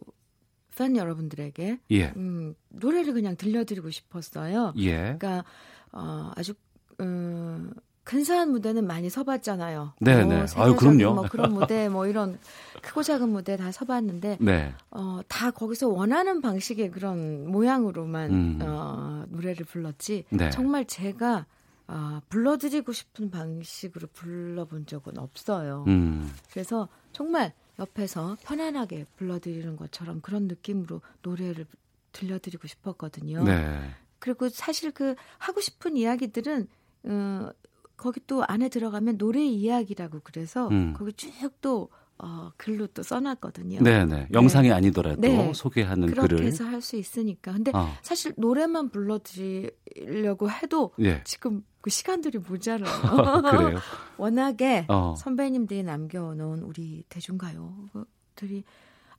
팬 여러분들에게 예. 음, 노래를 그냥 들려드리고 싶었어요. 예. 그러니까 어, 아주 음, 근사한 무대는 많이 서봤잖아요. 네, 뭐 네. 아유, 그럼요. 뭐 그런 무대, 뭐 이런 크고 작은 무대 다 서봤는데, 네. 어, 다 거기서 원하는 방식의 그런 모양으로만 음. 어, 노래를 불렀지. 네. 정말 제가 어, 불러드리고 싶은 방식으로 불러본 적은 없어요. 음. 그래서 정말 옆에서 편안하게 불러드리는 것처럼 그런 느낌으로 노래를 들려드리고 싶었거든요. 네. 그리고 사실 그 하고 싶은 이야기들은 어, 거기 또 안에 들어가면 노래 이야기라고 그래서 음. 거기 쭉또 어, 글로 또 써놨거든요. 네, 네. 영상이 아니더라도 네. 소개하는 그렇게 글을 해서 할 수 있으니까. 근데 어. 사실 노래만 불러드리려고 해도 예. 지금 그 시간들이 모자라요. 그래요? 워낙에 어. 선배님들이 남겨놓은 우리 대중가요들이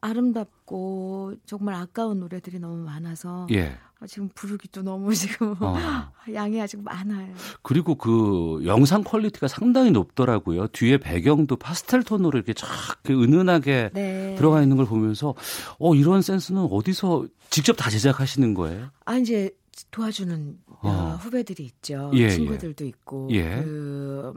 아름답고 정말 아까운 노래들이 너무 많아서 예. 아, 지금 부르기도 너무 지금 어. 양이 아직 많아요. 그리고 그 영상 quality가 상당히 높더라고요. 뒤에 배경도 파스텔 톤으로 이렇게 쫙 이렇게 은은하게 네. 들어가 있는 걸 보면서 어 이런 센스는 어디서 직접 다 제작하시는 거예요? 아 이제 도와주는 어, 어. 후배들이 있죠. 예, 친구들도 있고 예. 그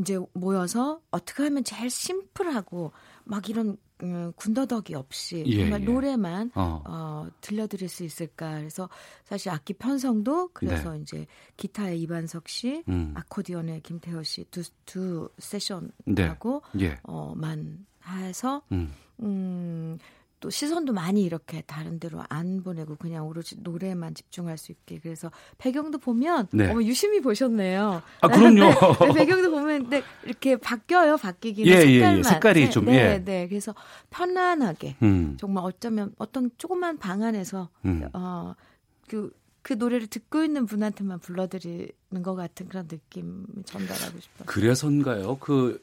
이제 모여서 어떻게 하면 제일 심플하고 막 이런 음, 군더더기 없이 예, 정말 예. 노래만 어. 어. 들려드릴 수 있을까. 그래서 사실 악기 편성도 그래서 네. 이제 기타의 이반석 씨, 음. 아코디언의 김태호 씨두두 세션 네. 하고 예. 어만 해서 음. 음, 또 시선도 많이 이렇게 다른 데로 안 보내고 그냥 오로지 노래만 집중할 수 있게 그래서 배경도 보면 네. 어머 유심히 보셨네요. 아, 그럼요. 네, 배경도 보면 근데 이렇게 바뀌어요. 바뀌기는 예, 예, 예. 색깔만. 색깔이 네, 좀, 네, 예. 네. 그래서 편안하게 음. 정말 어쩌면 어떤 조그만 방 안에서 음. 어그 그 노래를 듣고 있는 분한테만 불러드리는 것 같은 그런 느낌 전달하고 싶어요. 그래서인가요? 그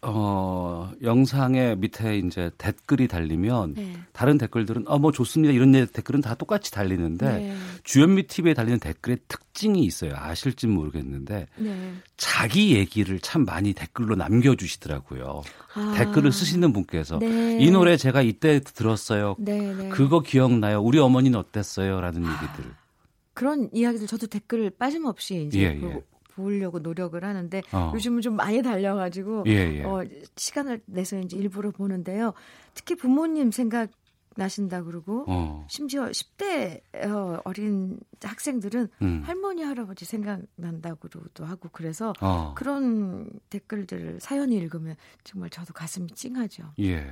어, 영상의 밑에 이제 댓글이 달리면 네. 다른 댓글들은 어 뭐 좋습니다 이런 댓글은 다 똑같이 달리는데 네. 주현미 TV에 달리는 댓글의 특징이 있어요. 아실지 모르겠는데 네. 자기 얘기를 참 많이 댓글로 남겨주시더라고요. 아. 댓글을 쓰시는 분께서 네. 이 노래 제가 이때 들었어요. 네, 네. 그거 기억나요? 우리 어머니는 어땠어요?라는 얘기들. 그런 이야기들 저도 댓글 빠짐없이 이제 예, 보- 예. 보려고 노력을 하는데 어. 요즘은 좀 많이 달려가지고 예, 예. 어, 시간을 내서 이제 일부러 보는데요. 특히 부모님 생각 나신다 그러고 어. 심지어 10대 어, 어린 학생들은 음. 할머니 할아버지 생각난다고도 하고 그래서 어. 그런 댓글들을 사연이 읽으면 정말 저도 가슴이 찡하죠. 예.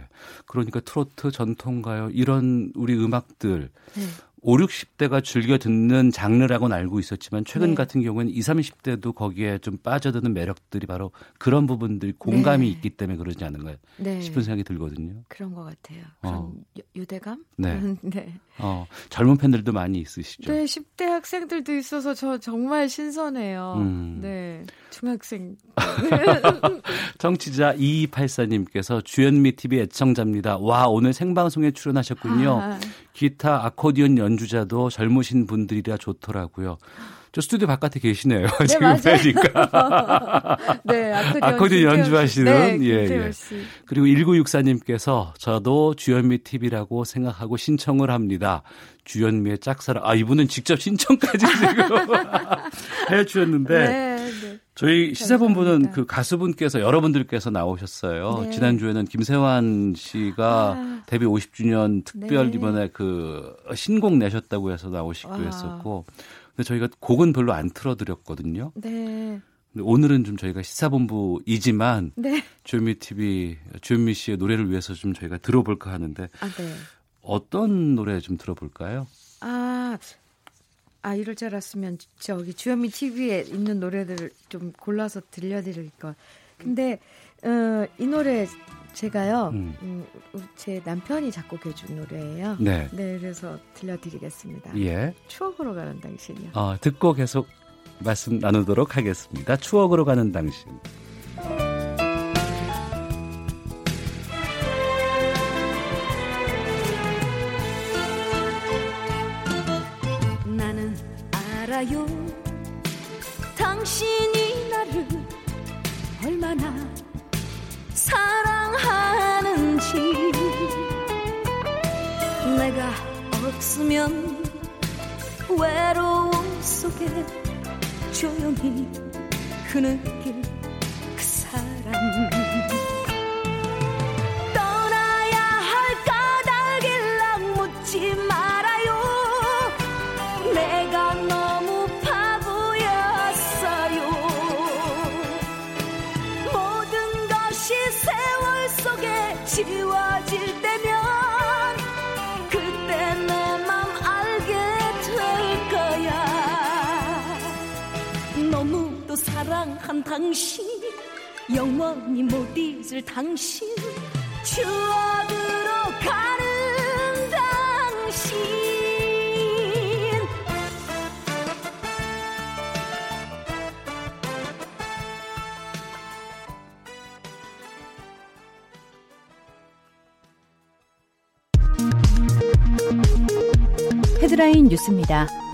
그러니까 트로트, 전통 가요 이런 우리 음악들 네. 5, 60대가 즐겨 듣는 장르라고는 알고 있었지만 최근 네. 같은 경우에는 20, 30대도 거기에 좀 빠져드는 매력들이 바로 그런 부분들이 공감이 네. 있기 때문에 그러지 않은가 네. 싶은 생각이 들거든요. 그런 것 같아요. 그런 어. 유- 유대감? 네. 네. 어, 젊은 팬들도 많이 있으시죠. 네, 10대 학생들도 있어서 저 정말 신선해요. 음. 네. 중학생. 청취자 2284님께서 주현미 TV 애청자입니다. 와, 오늘 생방송에 출연하셨군요. 아. 기타, 아코디언 연 주자도 젊으신 분들이라 좋더라고요. 저 스튜디오 바깥에 계시네요. 네, 지금 맞아요. 뵈니까. 네, 아코디언. 연주하시는 네, 예, 예. 씨. 그리고 1964님께서 저도 주현미 TV라고 생각하고 신청을 합니다. 주현미의 짝사랑. 아, 이분은 직접 신청까지 지금 해 주셨는데 네, 네. 저희 시사본부는 그 가수분께서 여러분들께서 나오셨어요. 네. 지난주에는 김세환 씨가 아. 데뷔 50주년 특별 네. 이번에 그 신곡 내셨다고 해서 나오시기도 와. 했었고. 근데 저희가 곡은 별로 안 틀어드렸거든요. 네. 오늘은 좀 저희가 시사본부이지만 네. 주현미 TV 주현미 씨의 노래를 위해서 좀 저희가 들어볼까 하는데 아, 네. 어떤 노래 좀 들어볼까요? 아, 아, 이럴 줄 알았으면 저기 주현미 TV에 있는 노래들을 좀 골라서 들려드릴 걸. 근데, 어, 이 노래 제가요, 음. 음, 제 남편이 작곡해준 노래예요. 네. 그래서 들려드리겠습니다. 예. 추억으로 가는 당신이요. 어, 듣고 계속 말씀 나누도록 하겠습니다. 추억으로 가는 당신. 알아요. 당신이 나를 얼마나 사랑하는지. 내가 없으면 외로움 속에 조용히 흐느낄 당신 영원히 못 잊을 당신 추억으로 가는 당신 헤드라인 뉴스입니다.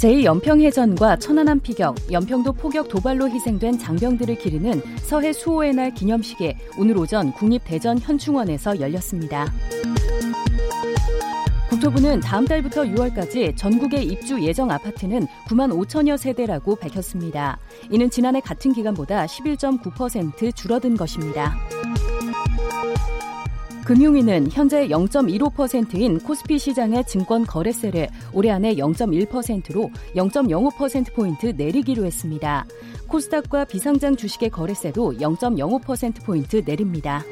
제2연평해전과 천안함 피격, 연평도 포격 도발로 희생된 장병들을 기리는 서해 수호의 날 기념식이 오늘 오전 국립대전 현충원에서 열렸습니다. 국토부는 다음 달부터 6월까지 전국의 입주 예정 아파트는 9만 5천여 세대라고 밝혔습니다. 이는 지난해 같은 기간보다 11.9% 줄어든 것입니다. 금융위는 현재 0.15%인 코스피 시장의 증권 거래세를 올해 안에 0.1%로 0.05%포인트 내리기로 했습니다. 코스닥과 비상장 주식의 거래세도 0.05%포인트 내립니다.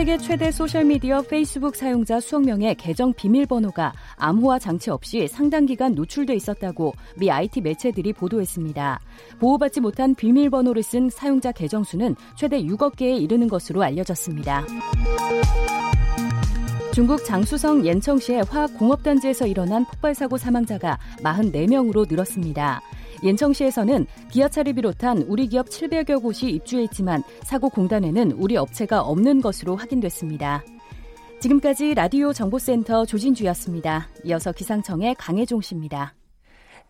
세계 최대 소셜미디어 페이스북 사용자 수억 명의 계정 비밀번호가 암호화 장치 없이 상당 기간 노출돼 있었다고 미 IT 매체들이 보도했습니다. 보호받지 못한 비밀번호를 쓴 사용자 계정 수는 최대 6억 개에 이르는 것으로 알려졌습니다. 중국 장수성 옌청시의 화학공업단지에서 일어난 폭발사고 사망자가 44명으로 늘었습니다. Yen청시에서는 기아차를 비롯한 우리 기업 700여 곳이 입주했지만 사고 공단에는 우리 업체가 없는 것으로 확인됐습니다. 지금까지 라디오 정보센터 조진주였습니다. 이어서 기상청의 강혜종 씨입니다.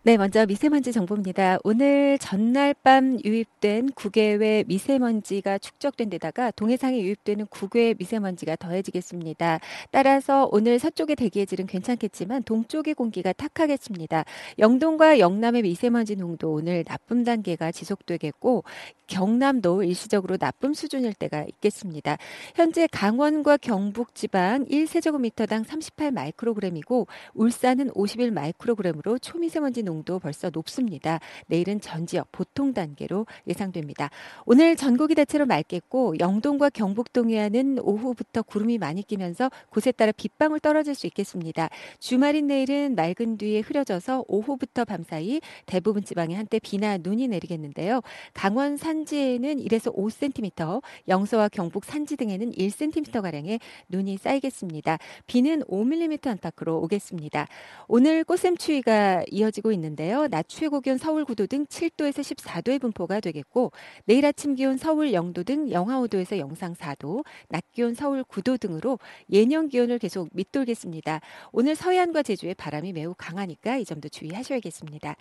네, 먼저 미세먼지 정보입니다. 오늘 전날 밤 유입된 국외외 미세먼지가 축적된 데다가 동해상에 유입되는 국외 미세먼지가 더해지겠습니다. 따라서 오늘 서쪽의 대기의 질은 괜찮겠지만 동쪽의 공기가 탁하겠습니다. 영동과 영남의 미세먼지 농도 오늘 나쁨 단계가 지속되겠고 경남도 일시적으로 나쁨 수준일 때가 있겠습니다. 현재 강원과 경북 지방 1세제곱미터당 38 마이크로그램이고 울산은 51 마이크로그램으로 초미세먼지 농도 벌써 높습니다. 내일은 전 지역 보통 단계로 예상됩니다. 오늘 전국이 대체로 맑겠고 영동과 경북 동해안은 오후부터 구름이 많이 끼면서 곳에 따라 빗방울 떨어질 수 있겠습니다. 주말인 내일은 맑은 뒤에 흐려져서 오후부터 밤사이 대부분 지방에 한때 비나 눈이 내리겠는데요. 강원 산지에는 1에서 5cm, 영서와 경북 산지 등에는 1cm 가량의 눈이 쌓이겠습니다. 비는 5mm 안팎으로 오겠습니다. 오늘 꽃샘추위가 이어지고 있는 데요. 낮 최고 기온 서울 9도 등 7도에서 14도의 분포가 되겠고 내일 아침 기온 서울 0도 등 영하 5도에서 영상 4도, 낮 기온 서울 9도 등으로 예년 기온을 계속 밑돌겠습니다. 오늘 서해안과 제주의 바람이 매우 강하니까 이 점도 주의하셔야겠습니다.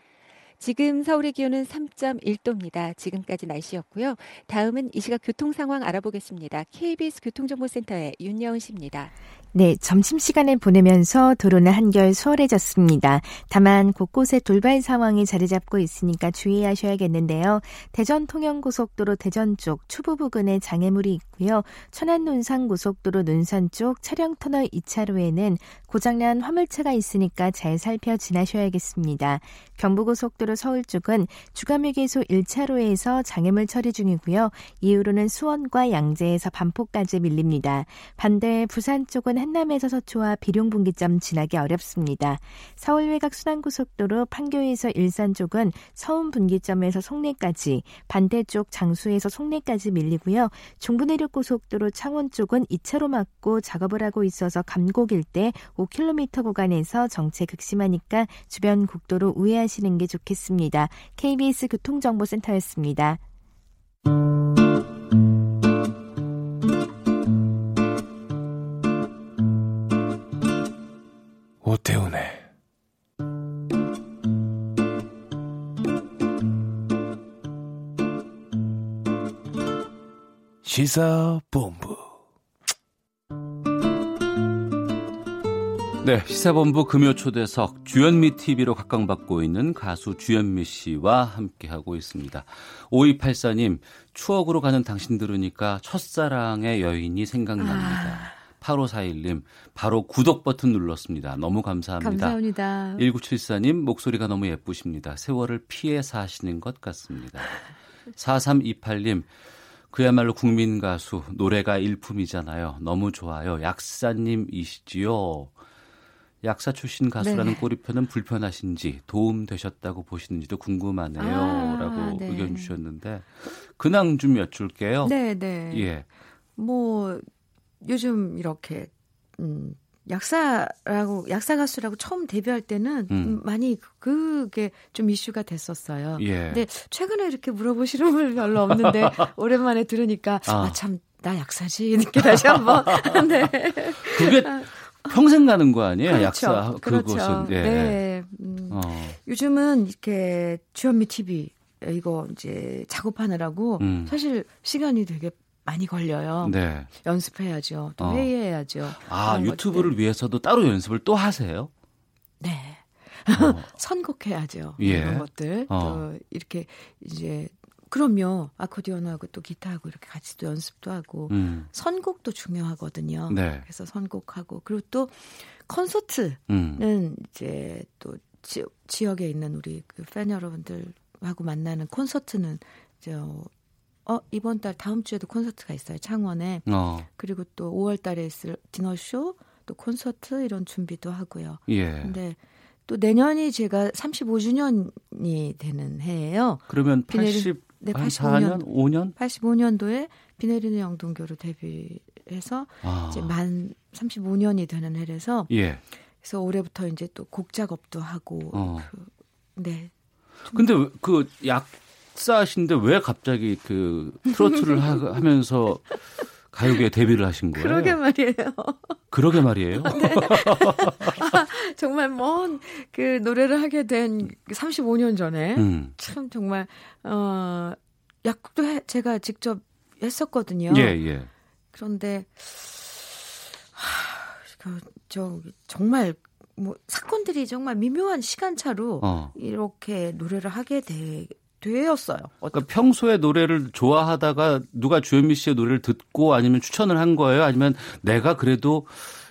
지금 서울의 기온은 3.1도입니다. 지금까지 날씨였고요. 다음은 이 시각 교통 상황 알아보겠습니다. KBS 교통정보센터의 윤여은 씨입니다. 네, 점심시간을 보내면서 도로는 한결 수월해졌습니다. 다만 곳곳에 돌발 상황이 자리 잡고 있으니까 주의하셔야겠는데요. 대전 통영고속도로 대전 쪽 추부 부근에 장애물이 있고요. 천안 논산 고속도로 논산 쪽 차량 터널 2차로에는 고장난 화물차가 있으니까 잘 살펴 지나셔야겠습니다. 경부고속도로 서울 쪽은 주감휴게소 1차로에서 장애물 처리 중이고요. 이후로는 수원과 양재에서 반포까지 밀립니다. 반대 부산 쪽은 한남에서 서초와 비룡 분기점 지나기 어렵습니다. 서울 외곽 순환고속도로 판교에서 일산 쪽은 서운 분기점에서 송내까지, 반대쪽 장수에서 송내까지 밀리고요. 중부내륙고속도로 창원 쪽은 2차로 막고 작업을 하고 있어서 감곡 일대 5km 구간에서 정체 극심하니까 주변 국도로 우회하시는 게 좋겠습니다. KBS 교통정보센터였습니다. 오태훈의 시사본부 네, 시사본부 금요 초대석 주현미 TV로 각광받고 있는 가수 주현미 씨와 함께하고 있습니다. 5284님, 추억으로 가는 당신 들으니까 첫사랑의 여인이 생각납니다. 아. 8541님, 바로 구독 버튼 눌렀습니다. 너무 감사합니다. 감사합니다. 1974님, 목소리가 너무 예쁘십니다. 세월을 피해 사시는 것 같습니다. 4328님, 그야말로 국민 가수, 노래가 일품이잖아요. 너무 좋아요. 약사님이시지요. 약사 출신 가수라는 네. 꼬리표는 불편하신지 도움 되셨다고 보시는지도 궁금하네요. 아, 라고 네. 의견 주셨는데 근황 좀 여쭐게요. 네, 네. 예. 뭐 요즘 이렇게 음 약사라고 약사 가수라고 처음 데뷔할 때는 음. 많이 그게 좀 이슈가 됐었어요. 예. 근데 최근에 이렇게 물어보시는 분 별로 없는데 오랜만에 들으니까 아 참 나 약사지 이렇게 다시 한번 네. 그게 평생 가는 거 아니에요? 그렇죠. 약사. 그렇죠. 예. 네. 음, 어. 요즘은 이렇게 주현미 TV 이거 이제 작업하느라고 음. 사실 시간이 되게 많이 걸려요. 네. 연습해야죠. 또 어. 회의해야죠. 아, 유튜브를 것들. 위해서도 따로 연습을 또 하세요? 네. 어. 선곡해야죠. 예. 이런 것들. 어. 또 이렇게 이제 그럼요. 아코디언하고 또 기타하고 이렇게 같이 또 연습도 하고 음. 선곡도 중요하거든요. 네. 그래서 선곡하고 그리고 또 콘서트는 음. 이제 또 지, 지역에 있는 우리 그 팬 여러분들하고 만나는 콘서트는 저 어, 이번 달 다음 주에도 콘서트가 있어요. 창원에. 어. 그리고 또 5월 달에 있을 디너쇼, 또 콘서트 이런 준비도 하고요. 예. 근데 또 내년이 제가 35주년이 되는 해예요. 그러면 80 네, 85년 5년 85년도에 비 내리는 영동교로 데뷔해서 아. 이제 만 35년이 되는 해라서 예. 그래서 올해부터 이제 또 곡 작업도 하고 어. 그, 네 근데 그 약사신데 왜 갑자기 그 트로트를 하, 면서 가요계에 데뷔를 하신 거예요? 그러게 말이에요. 그러게 말이에요. 네. 아, 정말 먼 그 노래를 하게 된 35년 전에 음. 참 정말 어 약도 해, 제가 직접 했었거든요. 예, 예. 그런데 하, 그, 저 정말 뭐 사건들이 정말 미묘한 시간차로 어. 이렇게 노래를 하게 돼 되었어요. 그러니까 평소에 노래를 좋아하다가 누가 주현미 씨의 노래를 듣고 아니면 추천을 한 거예요? 아니면 내가 그래도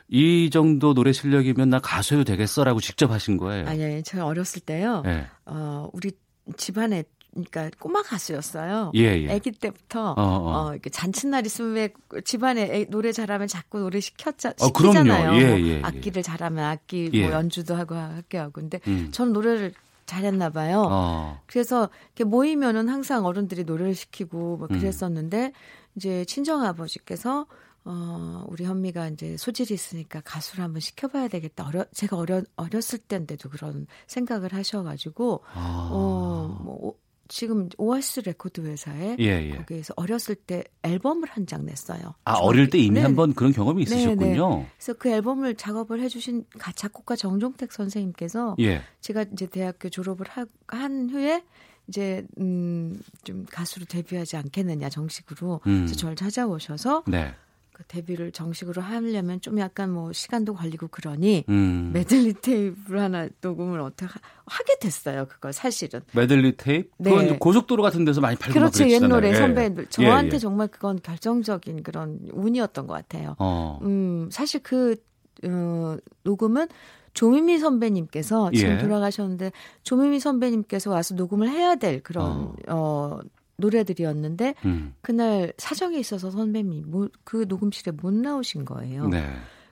이 정도 노래 실력이면 나 가수해도 되겠어라고 직접 하신 거예요? 아니, 아니, 제가 어렸을 때요. 네. 어, 우리 집안에 그러니까 꼬마 가수였어요. 예, 예. 아기 때부터 어, 어. 어 이렇게 잔칫날 있으면 왜 집안에 애, 노래 잘하면 자꾸 노래 시켰자 어, 시키잖아요. 예, 뭐 예, 예, 악기를 잘하면 악기 뭐 예. 연주도 하고 할게 하고 근데 음. 전 노래를 잘했나 봐요. 어. 그래서 이렇게 모이면은 항상 어른들이 노래를 시키고 뭐 음. 그랬었는데 음. 이제 친정 아버지께서 어, 우리 현미가 이제 소질이 있으니까 가수를 한번 시켜봐야 되겠다. 어려, 제가 어려, 어렸을 때인데도 그런 생각을 하셔가지고, 아. 어, 뭐, 지금 오아시스 레코드 회사에 예, 예. 거기에서 어렸을 때 앨범을 한 장 냈어요. 아 저기. 어릴 때 이미 네. 한번 그런 경험이 있으셨군요. 네, 네. 그래서 그 앨범을 작업을 해주신 작곡가 정종택 선생님께서 예. 제가 이제 대학교 졸업을 하, 한 후에 이제 음좀 가수로 데뷔하지 않겠느냐 정식으로 음. 그래서 저를 찾아오셔서 네. 그 데뷔를 정식으로 하려면 좀 약간 뭐 시간도 걸리고 그러니 음. 메들리 테이프를 하나 녹음을 어떻게 하, 게 됐어요. 그걸 사실은. 메들리 테이프? 네. 그건 고속도로 같은 데서 많이 팔고 그렇죠. 옛 노래 예. 선배들. 저한테 예, 예. 정말 그건 결정적인 그런 운이었던 것 같아요. 어. 음, 사실 그 어, 녹음은 조미미 선배님께서 지금 예. 돌아가셨는데 조미미 선배님께서 와서 녹음을 해야 될 그런 어, 어 노래들이었는데 음. 그날 사정이 있어서 선배님이 뭐, 그 녹음실에 못 나오신 거예요. 네.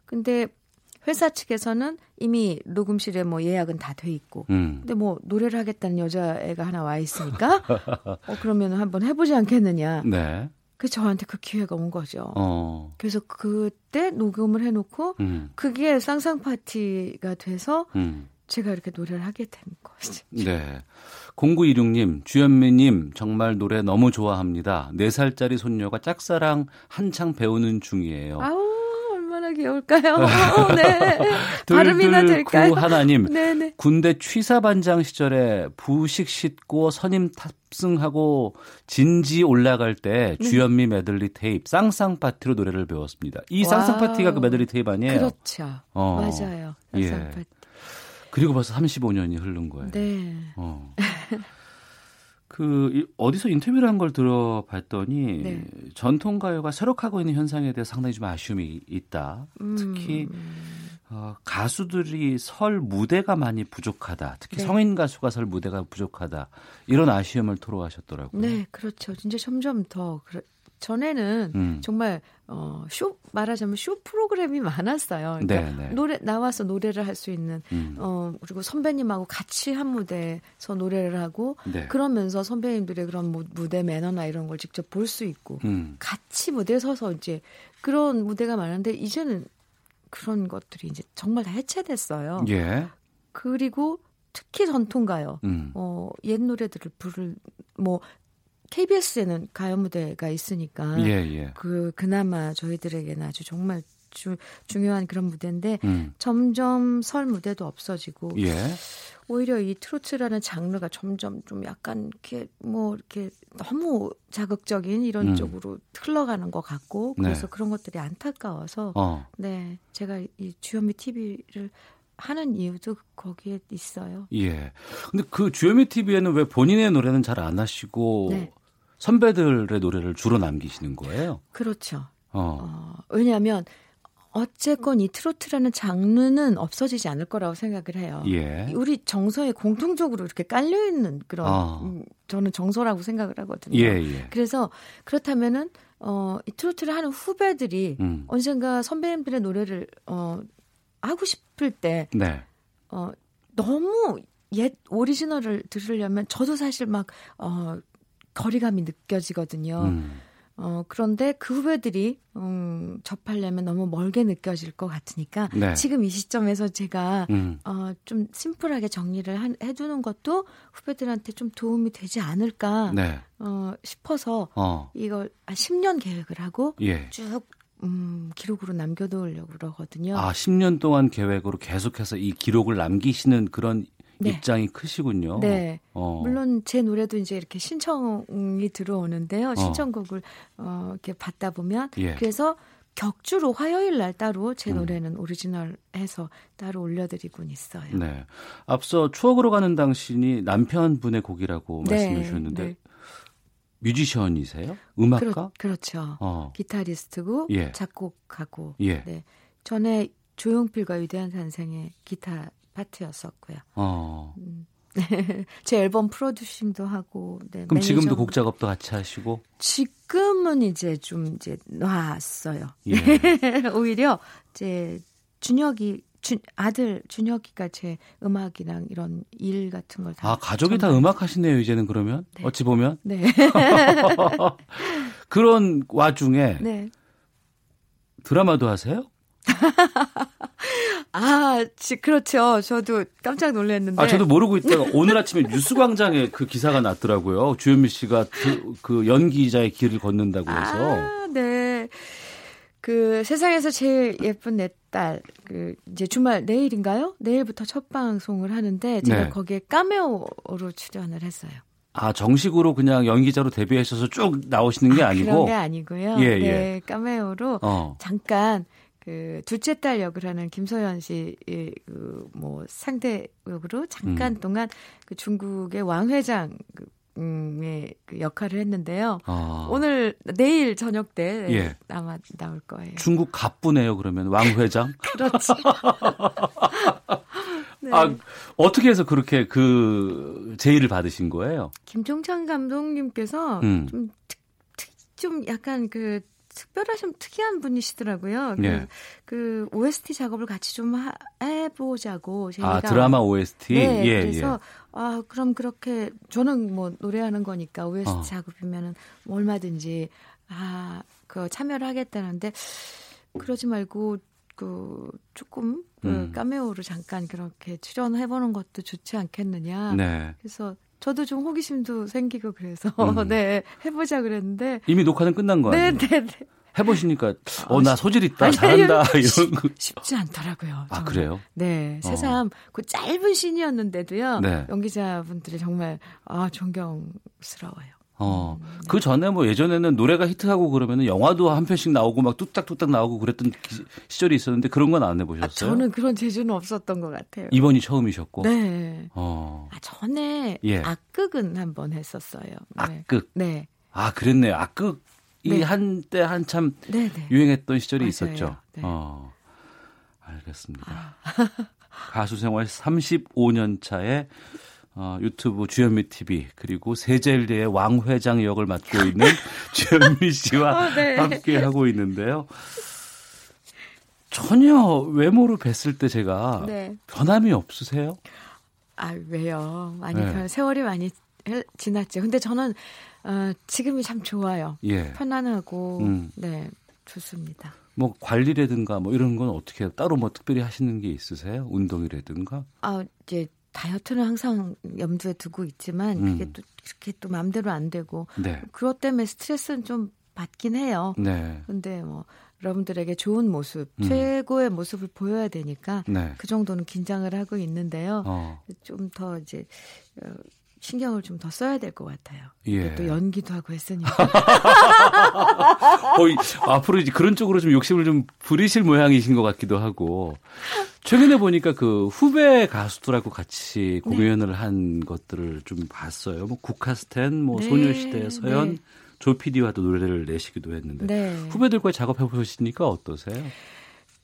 근데 회사 측에서는 이미 녹음실에 뭐 예약은 다 돼 있고, 음. 근데 뭐 노래를 하겠다는 여자애가 하나 와 있으니까, 어 그러면 한번 해보지 않겠느냐. 네. 그 저한테 그 기회가 온 거죠. 어. 그래서 그때 녹음을 해놓고 음. 그게 쌍쌍 파티가 돼서 음. 제가 이렇게 노래를 하게 된 거죠. 네. 0926님, 주현미님, 정말 노래 너무 좋아합니다. 4살짜리 손녀가 짝사랑 한창 배우는 중이에요. 아우, 얼마나 귀여울까요? 네. 발음이나 될까요? 하나님, 네네. 군대 취사반장 시절에 부식 싣고 선임 탑승하고 진지 올라갈 때 네. 주현미 메들리 테이프 쌍쌍 파티로 노래를 배웠습니다. 이 쌍쌍 파티가 그 메들리 테이프 아니에요? 그렇죠. 어. 맞아요. 쌍쌍 예. 파티. 그리고 벌써 35년이 흐른 거예요. 네. 어. 그 어디서 인터뷰를 한 걸 들어봤더니 네. 전통 가요가 쇠락하고 있는 현상에 대해 상당히 좀 아쉬움이 있다. 음. 특히 어, 가수들이 설 무대가 많이 부족하다. 특히 네. 성인 가수가 설 무대가 부족하다. 이런 아쉬움을 토로하셨더라고요. 네, 그렇죠. 진짜 점점 더 전에는 음. 정말 어, 쇼 말하자면 쇼 프로그램이 많았어요. 그러니까 네, 네. 노래 나와서 노래를 할 수 있는 음. 어 그리고 선배님하고 같이 한 무대에서 노래를 하고 네. 그러면서 선배님들의 그런 무대 매너나 이런 걸 직접 볼 수 있고 음. 같이 무대에 서서 이제 그런 무대가 많은데 이제는 그런 것들이 이제 정말 다 해체됐어요. 예. 그리고 특히 전통가요. 음. 어, 옛 노래들을 부를 뭐 KBS에는 가요 무대가 있으니까 예, 예. 그 그나마 저희들에게는 아주 정말 주, 중요한 그런 무대인데 음. 점점 설 무대도 없어지고 예. 오히려 이 트로트라는 장르가 점점 좀 약간 이렇게 뭐 이렇게 너무 자극적인 이런 음. 쪽으로 흘러가는 것 같고 그래서 네. 그런 것들이 안타까워서 어. 네 제가 이 주현미 TV를 하는 이유도 거기에 있어요. 예. 근데 그 주요미 TV에는 왜 본인의 노래는 잘 안 하시고 네. 선배들의 노래를 주로 남기시는 거예요? 그렇죠. 어. 어 왜냐하면 어쨌건 이 트로트라는 장르는 없어지지 않을 거라고 생각을 해요. 예. 우리 정서에 공통적으로 이렇게 깔려 있는 그런 어. 음, 저는 정서라고 생각을 하거든요. 예, 예. 그래서 그렇다면은 어, 이 트로트를 하는 후배들이 음. 언젠가 선배님들의 노래를 어, 하고 싶을 때 네. 어, 너무 옛 오리지널을 들으려면 저도 사실 막 어, 거리감이 느껴지거든요. 음. 어, 그런데 그 후배들이, 음, 접하려면 너무 멀게 느껴질 것 같으니까, 네. 지금 이 시점에서 제가, 음. 어, 좀 심플하게 정리를 한, 해두는 것도 후배들한테 좀 도움이 되지 않을까, 네. 어, 싶어서, 어. 이걸 10년 계획을 하고, 예. 쭉, 음, 기록으로 남겨두려고 그러거든요. 아, 10년 동안 계획으로 계속해서 이 기록을 남기시는 그런 네. 입장이 크시군요. 네. 어. 물론 제 노래도 이제 이렇게 신청이 들어오는데요. 어. 신청곡을 어, 이렇게 받다 보면 예. 그래서 격주로 화요일 날 따로 제 음. 노래는 음. 오리지널 해서 따로 올려드리곤 있어요. 네. 앞서 추억으로 가는 당신이 남편분의 곡이라고 네. 말씀해 주셨는데 네. 뮤지션이세요? 음악가? 그렇, 죠 어. 기타리스트고 예. 작곡하고. 예. 네. 전에 조용필과 위대한 산생의 기타 파트였었고요. 어. 음. 제 앨범 프로듀싱도 하고. 네, 그럼 지금도 곡 작업도 같이 하시고? 지금은 이제 좀 이제 놨어요. 예. 오히려 이제 준혁이 준, 아들 준혁이가 제 음악이랑 이런 일 같은 걸 다. 아 가족이 다 음악 하시네요 이제는 그러면 네. 어찌 보면. 네. 그런 와중에 네. 드라마도 하세요? 아, 지, 그렇죠. 저도 깜짝 놀랐는데. 아, 저도 모르고 있다가 오늘 아침에 뉴스광장에 그 기사가 났더라고요. 주현미 씨가 그, 그 연기자의 길을 걷는다고 해서. 아, 네. 그 세상에서 제일 예쁜 내 딸, 그 이제 주말 내일인가요? 내일부터 첫 방송을 하는데 제가 네. 거기에 까메오로 출연을 했어요. 아 정식으로 그냥 연기자로 데뷔하셔서 쭉 나오시는 게 아, 아니고 그런 게 아니고요. 예, 네, 예. 까메오로 어. 잠깐 그 둘째 딸 역을 하는 김소연 씨의 그뭐 상대 역으로 잠깐 음. 동안 그 중국의 왕 회장 그의그 역할을 했는데요. 아. 오늘 내일 저녁 때 예. 아마 나올 거예요. 중국 갑부네요. 그러면 왕 회장. 그렇죠. 네. 아 어떻게 해서 그렇게 그 제의를 받으신 거예요? 김종찬 감독님께서 음. 좀, 좀 약간 그 특별하신 특이한 분이시더라고요. 그, 예. 그 OST 작업을 같이 좀 하, 해보자고 저희가 아 드라마 OST. 네, 예, 그래서 예. 아 그럼 그렇게 저는 뭐 노래하는 거니까 OST 어. 작업이면은 뭐 얼마든지 아그 참여를 하겠다는데 그러지 말고 그 조금 그 음. 까메오로 잠깐 그렇게 출연해보는 것도 좋지 않겠느냐. 네. 그래서 저도 좀 호기심도 생기고 그래서 음. 네 해보자 그랬는데 이미 녹화는 끝난 거 아니에요? 네네네. 네. 해보시니까 어 나 소질 있다 아니, 잘한다 아니, 이런 거 쉽지 않더라고요. 정말. 아 그래요? 네 어. 새삼 어. 그 짧은 신이었는데도요 네. 연기자분들이 정말 아 존경스러워요. 어. 그 전에 뭐 예전에는 노래가 히트하고 그러면은 영화도 한 편씩 나오고 막 뚝딱뚝딱 나오고 그랬던 기, 시절이 있었는데 그런 건 안 해보셨어요? 아, 저는 그런 재주는 없었던 것 같아요. 이번이 처음이셨고. 네. 어. 아, 전에 예. 악극은 한번 했었어요. 네. 악극. 네. 아, 그랬네요. 악극이 네. 한때 한참 네네. 네. 유행했던 시절이 맞아요. 있었죠. 네. 어. 알겠습니다. 아. 가수 생활 35년 차에 어, 유튜브 주현미 TV 그리고 세젤리의 왕 회장 역을 맡고 있는 주현미 씨와 아, 네. 함께 하고 있는데요. 전혀 외모를 뵀을 때 제가 네. 변함이 없으세요? 아 왜요? 많이 네. 세월이 많이 지났죠. 근데 저는 어, 지금이 참 좋아요. 예. 편안하고 음. 네 좋습니다. 뭐 관리라든가 뭐 이런 건 어떻게 따로 뭐 특별히 하시는 게 있으세요? 운동이라든가? 아 이제 다이어트는 항상 염두에 두고 있지만 그게 음. 또 그렇게 또 마음대로 안 되고 네. 그것 때문에 스트레스는 좀 받긴 해요. 네. 근데 뭐 여러분들에게 좋은 모습, 음. 최고의 모습을 보여야 되니까 네. 그 정도는 긴장을 하고 있는데요. 어. 좀더 이제 어, 신경을 좀 더 써야 될 것 같아요. 예. 또 연기도 하고 했으니까. 어, 앞으로 이제 그런 쪽으로 좀 욕심을 좀 부리실 모양이신 것 같기도 하고. 최근에 보니까 그 후배 가수들하고 같이 네. 공연을 네. 한 것들을 좀 봤어요. 뭐 국카스텐, 뭐 네. 소녀시대, 서연, 네. 조피디와도 노래를 내시기도 했는데 네. 후배들과 작업해 보시니까 어떠세요?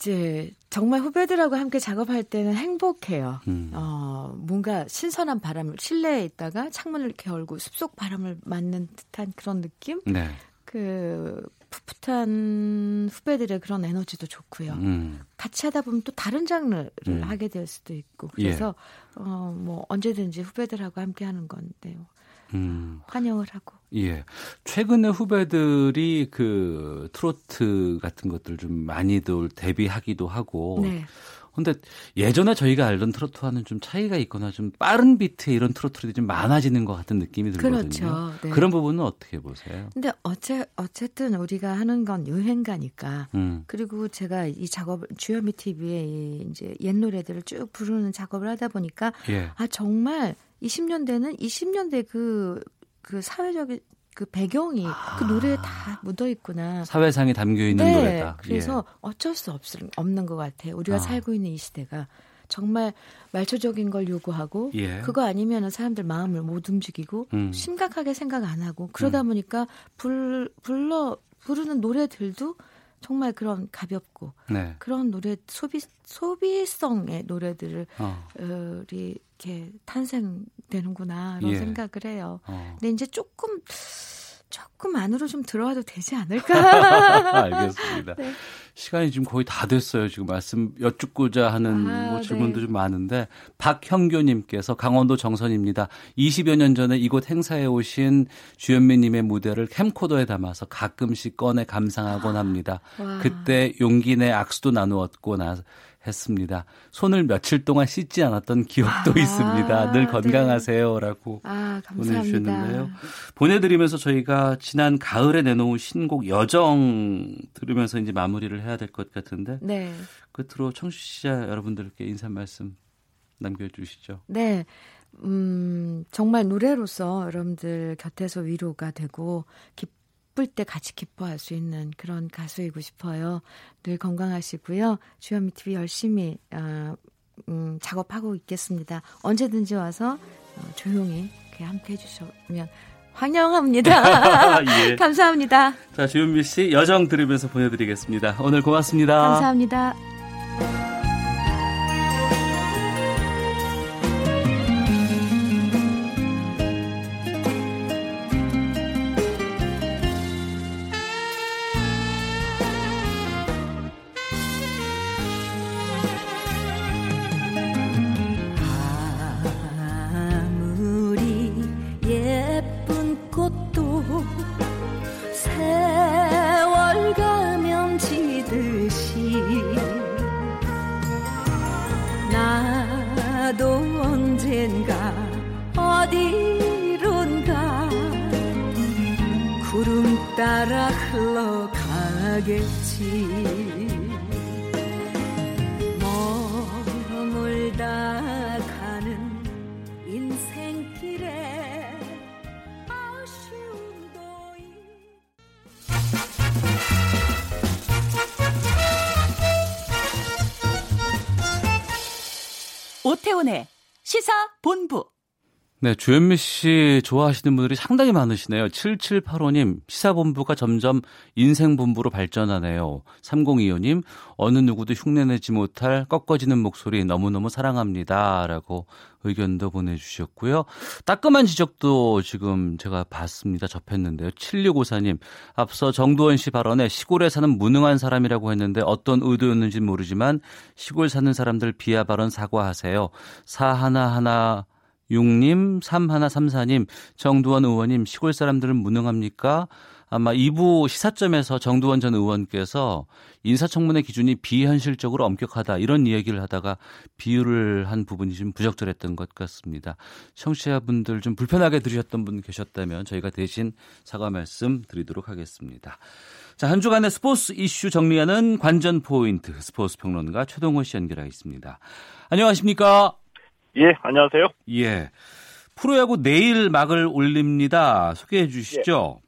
이제 정말 후배들하고 함께 작업할 때는 행복해요. 음. 어, 뭔가 신선한 바람을 실내에 있다가 창문을 이렇게 열고 숲속 바람을 맞는 듯한 그런 느낌? 네. 그 풋풋한 후배들의 그런 에너지도 좋고요. 음. 같이 하다 보면 또 다른 장르를 음. 하게 될 수도 있고 그래서 예. 어뭐 언제든지 후배들하고 함께 하는 건데요. 음. 환영을 하고 예. 최근에 후배들이 그 트로트 같은 것들 좀 많이들 데뷔하기도 하고 네. 근데 예전에 저희가 알던 트로트와는 좀 차이가 있거나 좀 빠른 비트의 이런 트로트들이 좀 많아지는 것 같은 느낌이 들거든요. 그렇죠. 네. 그런 부분은 어떻게 보세요? 근데 어째 어쨌든 우리가 하는 건 유행가니까. 음. 그리고 제가 이 작업을 주현미 TV에 이제 옛 노래들을 쭉 부르는 작업을 하다 보니까 예. 아 정말 20년대는 20년대 그그 그 사회적인 그 배경이 아. 그 노래에 다 묻어 있구나. 사회상에 담겨 있는 네, 노래다. 그래서 예. 어쩔 수 없, 없는 것 같아요. 우리가 아. 살고 있는 이 시대가 정말 말초적인 걸 요구하고 예. 그거 아니면은 사람들 마음을 못 움직이고 음. 심각하게 생각 안 하고 그러다 음. 보니까 불 불러 부르는 노래들도 정말 그런 가볍고 네. 그런 노래 소비 소비성의 노래들을 어. 어, 이렇게 탄생되는구나 이런 예. 생각을 해요. 어. 근데 이제 조금 조금 안으로 좀 들어와도 되지 않을까? 알겠습니다. 네. 시간이 지금 거의 다 됐어요. 지금 말씀 여쭙고자 하는 아, 뭐 질문도 네. 좀 많은데 박형교님께서 강원도 정선입니다. 20여 년 전에 이곳 행사에 오신 주현미님의 무대를 캠코더에 담아서 가끔씩 꺼내 감상하곤 합니다. 와. 그때 용기 내 악수도 나누었고 나 했습니다. 손을 며칠 동안 씻지 않았던 기억도 아, 있습니다. 늘 네. 건강하세요라고 아, 보내주셨는데요. 보내드리면서 저희가 지난 가을에 내놓은 신곡 여정 들으면서 이제 마무리를 해야 될 것 같은데 네. 끝으로 청취자 여러분들께 인사 말씀 남겨주시죠. 네. 음, 정말 노래로서 여러분들 곁에서 위로가 되고 기, 기쁠 때 같이 기뻐할 수 있는 그런 가수이고 싶어요. 늘 건강하시고요. 주현미 TV 열심히 어, 음, 작업하고 있겠습니다. 언제든지 와서 어, 조용히 함께 해주시면 환영합니다. 예. 감사합니다. 자, 주현미 씨 여정 들으면서 보내드리겠습니다. 오늘 고맙습니다. 감사합니다. 네, 주현미 씨 좋아하시는 분들이 상당히 많으시네요. 7785님, 시사본부가 점점 인생본부로 발전하네요. 3025님, 어느 누구도 흉내내지 못할 꺾어지는 목소리 너무너무 사랑합니다. 라고 의견도 보내주셨고요. 따끔한 지적도 지금 제가 봤습니다. 접했는데요. 7654님, 앞서 정두원 씨 발언에 시골에 사는 무능한 사람이라고 했는데 어떤 의도였는지 모르지만 시골 사는 사람들 비하 발언 사과하세요. 사 하나하나 6님, 3134님, 정두원 의원님, 시골 사람들은 무능합니까? 아마 2부 시사점에서 정두원 전 의원께서 인사청문회 기준이 비현실적으로 엄격하다 이런 이야기를 하다가 비유를 한 부분이 좀 부적절했던 것 같습니다. 청취자분들 좀 불편하게 들으셨던 분 계셨다면 저희가 대신 사과 말씀 드리도록 하겠습니다. 자, 한 주간의 스포츠 이슈 정리하는 관전 포인트 스포츠 평론가 최동호 씨 연결하겠습니다. 안녕하십니까? 예, 안녕하세요. 예. 프로야구 내일 막을 올립니다. 소개해 주시죠. 예.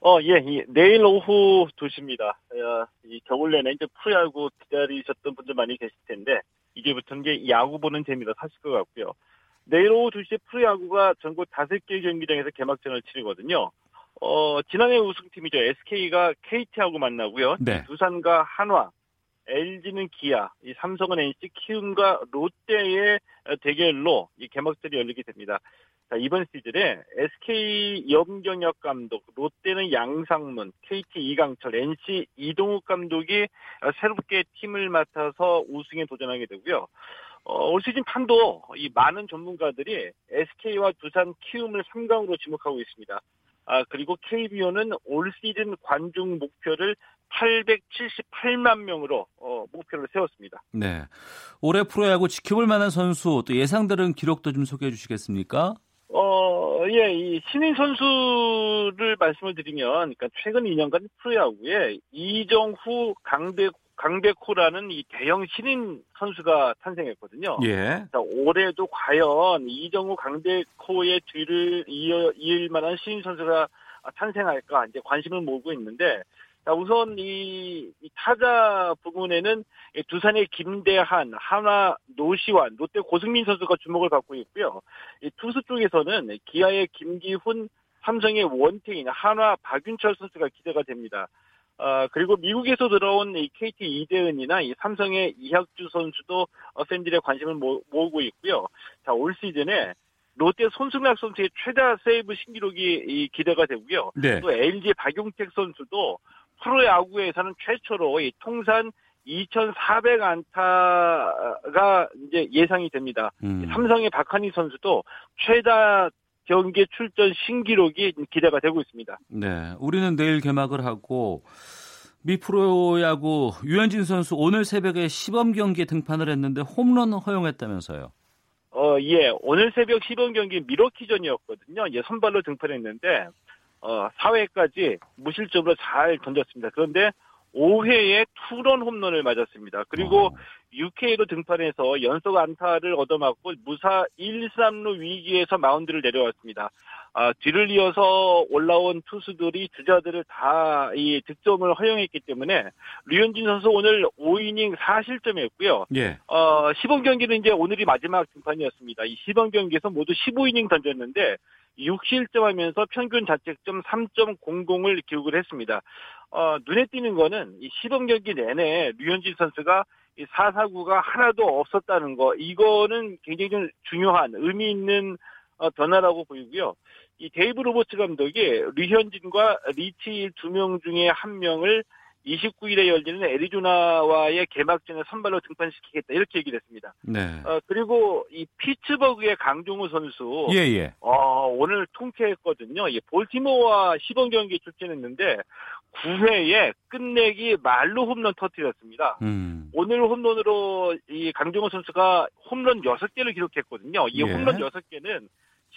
어, 예, 예, 내일 오후 2시입니다. 어, 이 겨울 내내 이제 프로야구 기다리셨던 분들 많이 계실 텐데, 이제부터는 게 야구 보는 재미가 사실 것 같고요. 내일 오후 2시에 프로야구가 전국 5개 경기장에서 개막전을 치르거든요. 어, 지난해 우승팀이죠. SK가 KT하고 만나고요. 네. 두산과 한화, LG는 기아, 이 삼성은 NC, 키움과 롯데의 대결로 이 개막전이 열리게 됩니다. 자, 이번 시즌에 SK 염경엽 감독, 롯데는 양상문, KT 이강철, NC 이동욱 감독이 새롭게 팀을 맡아서 우승에 도전하게 되고요. 어, 올 시즌 판도 이 많은 전문가들이 SK와 두산 키움을 3강으로 지목하고 있습니다. 아, 그리고 KBO는 올 시즌 관중 목표를 878만 명으로 어, 목표를 세웠습니다. 네. 올해 프로야구 지켜볼 만한 선수 또 예상되는 기록도 좀 소개해 주시겠습니까? 어, 예, 이 신인 선수를 말씀을 드리면, 그러니까 최근 2년간 프로야구에 이정후, 강대, 강백호라는 이 대형 신인 선수가 탄생했거든요. 예. 자, 올해도 과연 이정후, 강백호의 뒤를 이어, 이을 만한 신인 선수가 탄생할까 이제 관심을 모으고 있는데, 자, 우선 이, 이 타자 부분에는 두산의 김대한, 하나 노시환, 롯데 고승민 선수가 주목을 받고 있고요. 이 투수 쪽에서는 기아의 김기훈, 삼성의 원태인, 한화 박윤철 선수가 기대가 됩니다. 어, 그리고 미국에서 들어온 이 KT 이대은이나 이 삼성의 이학주 선수도 어, 팬들의 관심을 모, 모으고 있고요. 자, 올 시즌에 롯데 손승락 선수의 최다 세이브 신기록이 이 기대가 되고요. 네. 또 LG 박용택 선수도 프로야구에서는 최초로 이 통산 2,400 안타가 이제 예상이 됩니다. 음. 삼성의 박한희 선수도 최다 경기 출전 신기록이 기대가 되고 있습니다. 네. 우리는 내일 개막을 하고 미 프로야구 유현진 선수 오늘 새벽에 시범 경기에 등판을 했는데 홈런 허용했다면서요. 어, 예. 오늘 새벽 시범 경기 미러키전이었거든요. 예, 선발로 등판했는데 어, 4회까지 무실점으로 잘 던졌습니다. 그런데 5회에 투런 홈런을 맞았습니다. 그리고 어. 6회로 등판해서 연속 안타를 얻어맞고 무사 1, 3루 위기에서 마운드를 내려왔습니다. 아, 뒤를 이어서 올라온 투수들이 주자들을 다 이 득점을 허용했기 때문에 류현진 선수 오늘 5이닝 4실점했고요. 예. 어, 시범 경기는 이제 오늘이 마지막 등판이었습니다. 이 시범 경기에서 모두 15이닝 던졌는데 6실점하면서 평균 자책점 3.00을 기록을 했습니다. 어, 눈에 띄는 거는 이 시범 경기 내내 류현진 선수가 이 4사구가 하나도 없었다는 거, 이거는 굉장히 좀 중요한 의미 있는 어, 변화라고 보이고요. 이 데이브 로버츠 감독이 류현진과 리치 두 명 중에 한 명을 29일에 열리는 애리조나와의 개막전에 선발로 등판시키겠다 이렇게 얘기를 했습니다. 네. 어, 그리고 이 피츠버그의 강정호 선수 예, 예. 어, 오늘 통쾌했거든요. 이 볼티모어와 시범 경기 출전했는데 9회에 끝내기 말로 홈런 터뜨렸습니다. 음. 오늘 홈런으로 이 강정호 선수가 홈런 6개를 기록했거든요. 이 예. 홈런 6개는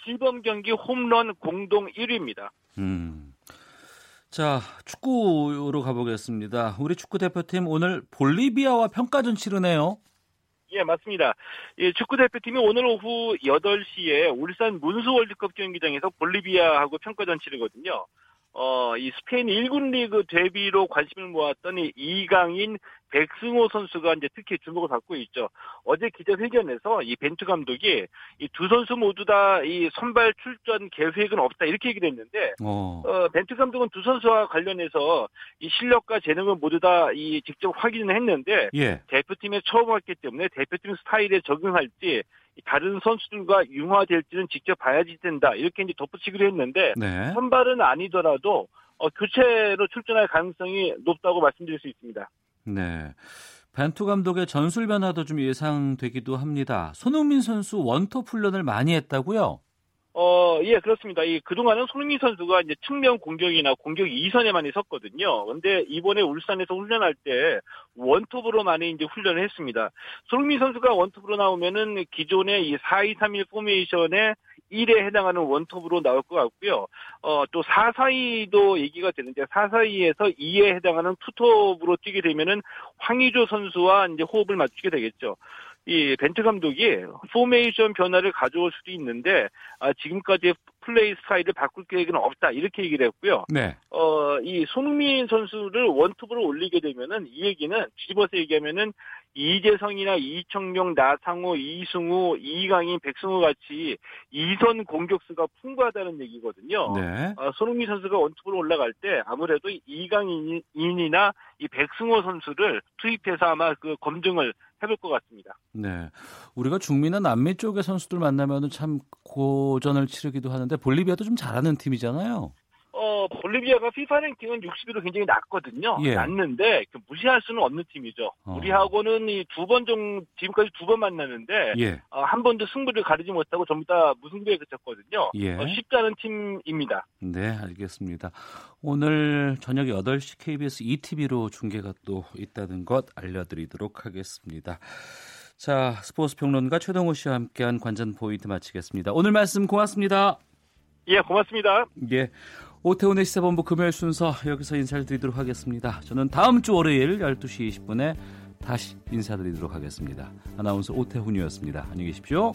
시범 경기 홈런 공동 1위입니다. 음. 자, 축구로 가보겠습니다. 우리 축구 대표팀 오늘 볼리비아와 평가전 치르네요. 예, 맞습니다. 예, 축구 대표팀이 오늘 오후 8시에 울산 문수 월드컵 경기장에서 볼리비아하고 평가전 치르거든요. 어, 이 스페인 1군 리그 데뷔로 관심을 모았던 이 이강인 백승호 선수가 이제 특히 주목을 받고 있죠. 어제 기자회견에서 이 벤투 감독이 이 두 선수 모두 다 이 선발 출전 계획은 없다 이렇게 얘기를 했는데 어. 어, 벤투 감독은 두 선수와 관련해서 이 실력과 재능을 모두 다 이 직접 확인을 했는데 예. 대표팀에 처음 왔기 때문에 대표팀 스타일에 적응할지 다른 선수들과 융화될지는 직접 봐야지 된다 이렇게 이제 덧붙이기로 했는데 네. 선발은 아니더라도 어, 교체로 출전할 가능성이 높다고 말씀드릴 수 있습니다. 네. 벤투 감독의 전술 변화도 좀 예상되기도 합니다. 손흥민 선수 원톱 훈련을 많이 했다고요? 어, 예, 그렇습니다. 이, 그동안은 손흥민 선수가 이제 측면 공격이나 공격 2선에 많이 섰거든요. 근데 이번에 울산에서 훈련할 때 원톱으로 많이 이제 훈련을 했습니다. 손흥민 선수가 원톱으로 나오면은 기존의 이 4-2-3-1 포메이션에 1에 해당하는 원톱으로 나올 것 같고요. 어, 또 4-4-2도 얘기가 되는데 4-4-2에서 2에 해당하는 투톱으로 뛰게 되면은 황의조 선수와 이제 호흡을 맞추게 되겠죠. 이 벤투 감독이 포메이션 변화를 가져올 수도 있는데 아, 지금까지의 플레이 스타일을 바꿀 계획은 없다 이렇게 얘기를 했고요. 네. 어, 이 손흥민 선수를 원톱으로 올리게 되면은 이 얘기는 뒤집어서 얘기하면은 이재성이나 이청용, 나상호, 이승우, 이강인, 백승호 같이 이선 공격수가 풍부하다는 얘기거든요. 네. 어, 손흥민 선수가 원톱으로 올라갈 때 아무래도 이강인이나 이 백승호 선수를 투입해서 아마 그 검증을 해볼 것 같습니다. 네. 우리가 중미나 남미 쪽의 선수들 만나면은 참 고전을 치르기도 하는데 볼리비아도 좀 잘하는 팀이잖아요. 어, 볼리비아가 피파 랭킹은 60위로 굉장히 낮거든요. 예. 낮는데 그 무시할 수는 없는 팀이죠. 어. 우리하고는 이 두 번 정도 지금까지 두 번 만났는데 예. 어, 한 번도 승부를 가리지 못하고 전부 다 무승부에 그쳤거든요. 예. 어, 쉽지 않은 팀입니다. 네, 알겠습니다. 오늘 저녁 8시 KBS ETV로 중계가 또 있다는 것 알려드리도록 하겠습니다. 자, 스포츠 평론가 최동호 씨와 함께한 관전 포인트 마치겠습니다. 오늘 말씀 고맙습니다. 예, 고맙습니다. 예. 오태훈의 시사본부 금요일 순서 여기서 인사를 드리도록 하겠습니다. 저는 다음 주 월요일 12시 20분에 다시 인사드리도록 하겠습니다. 아나운서 오태훈이었습니다. 안녕히 계십시오.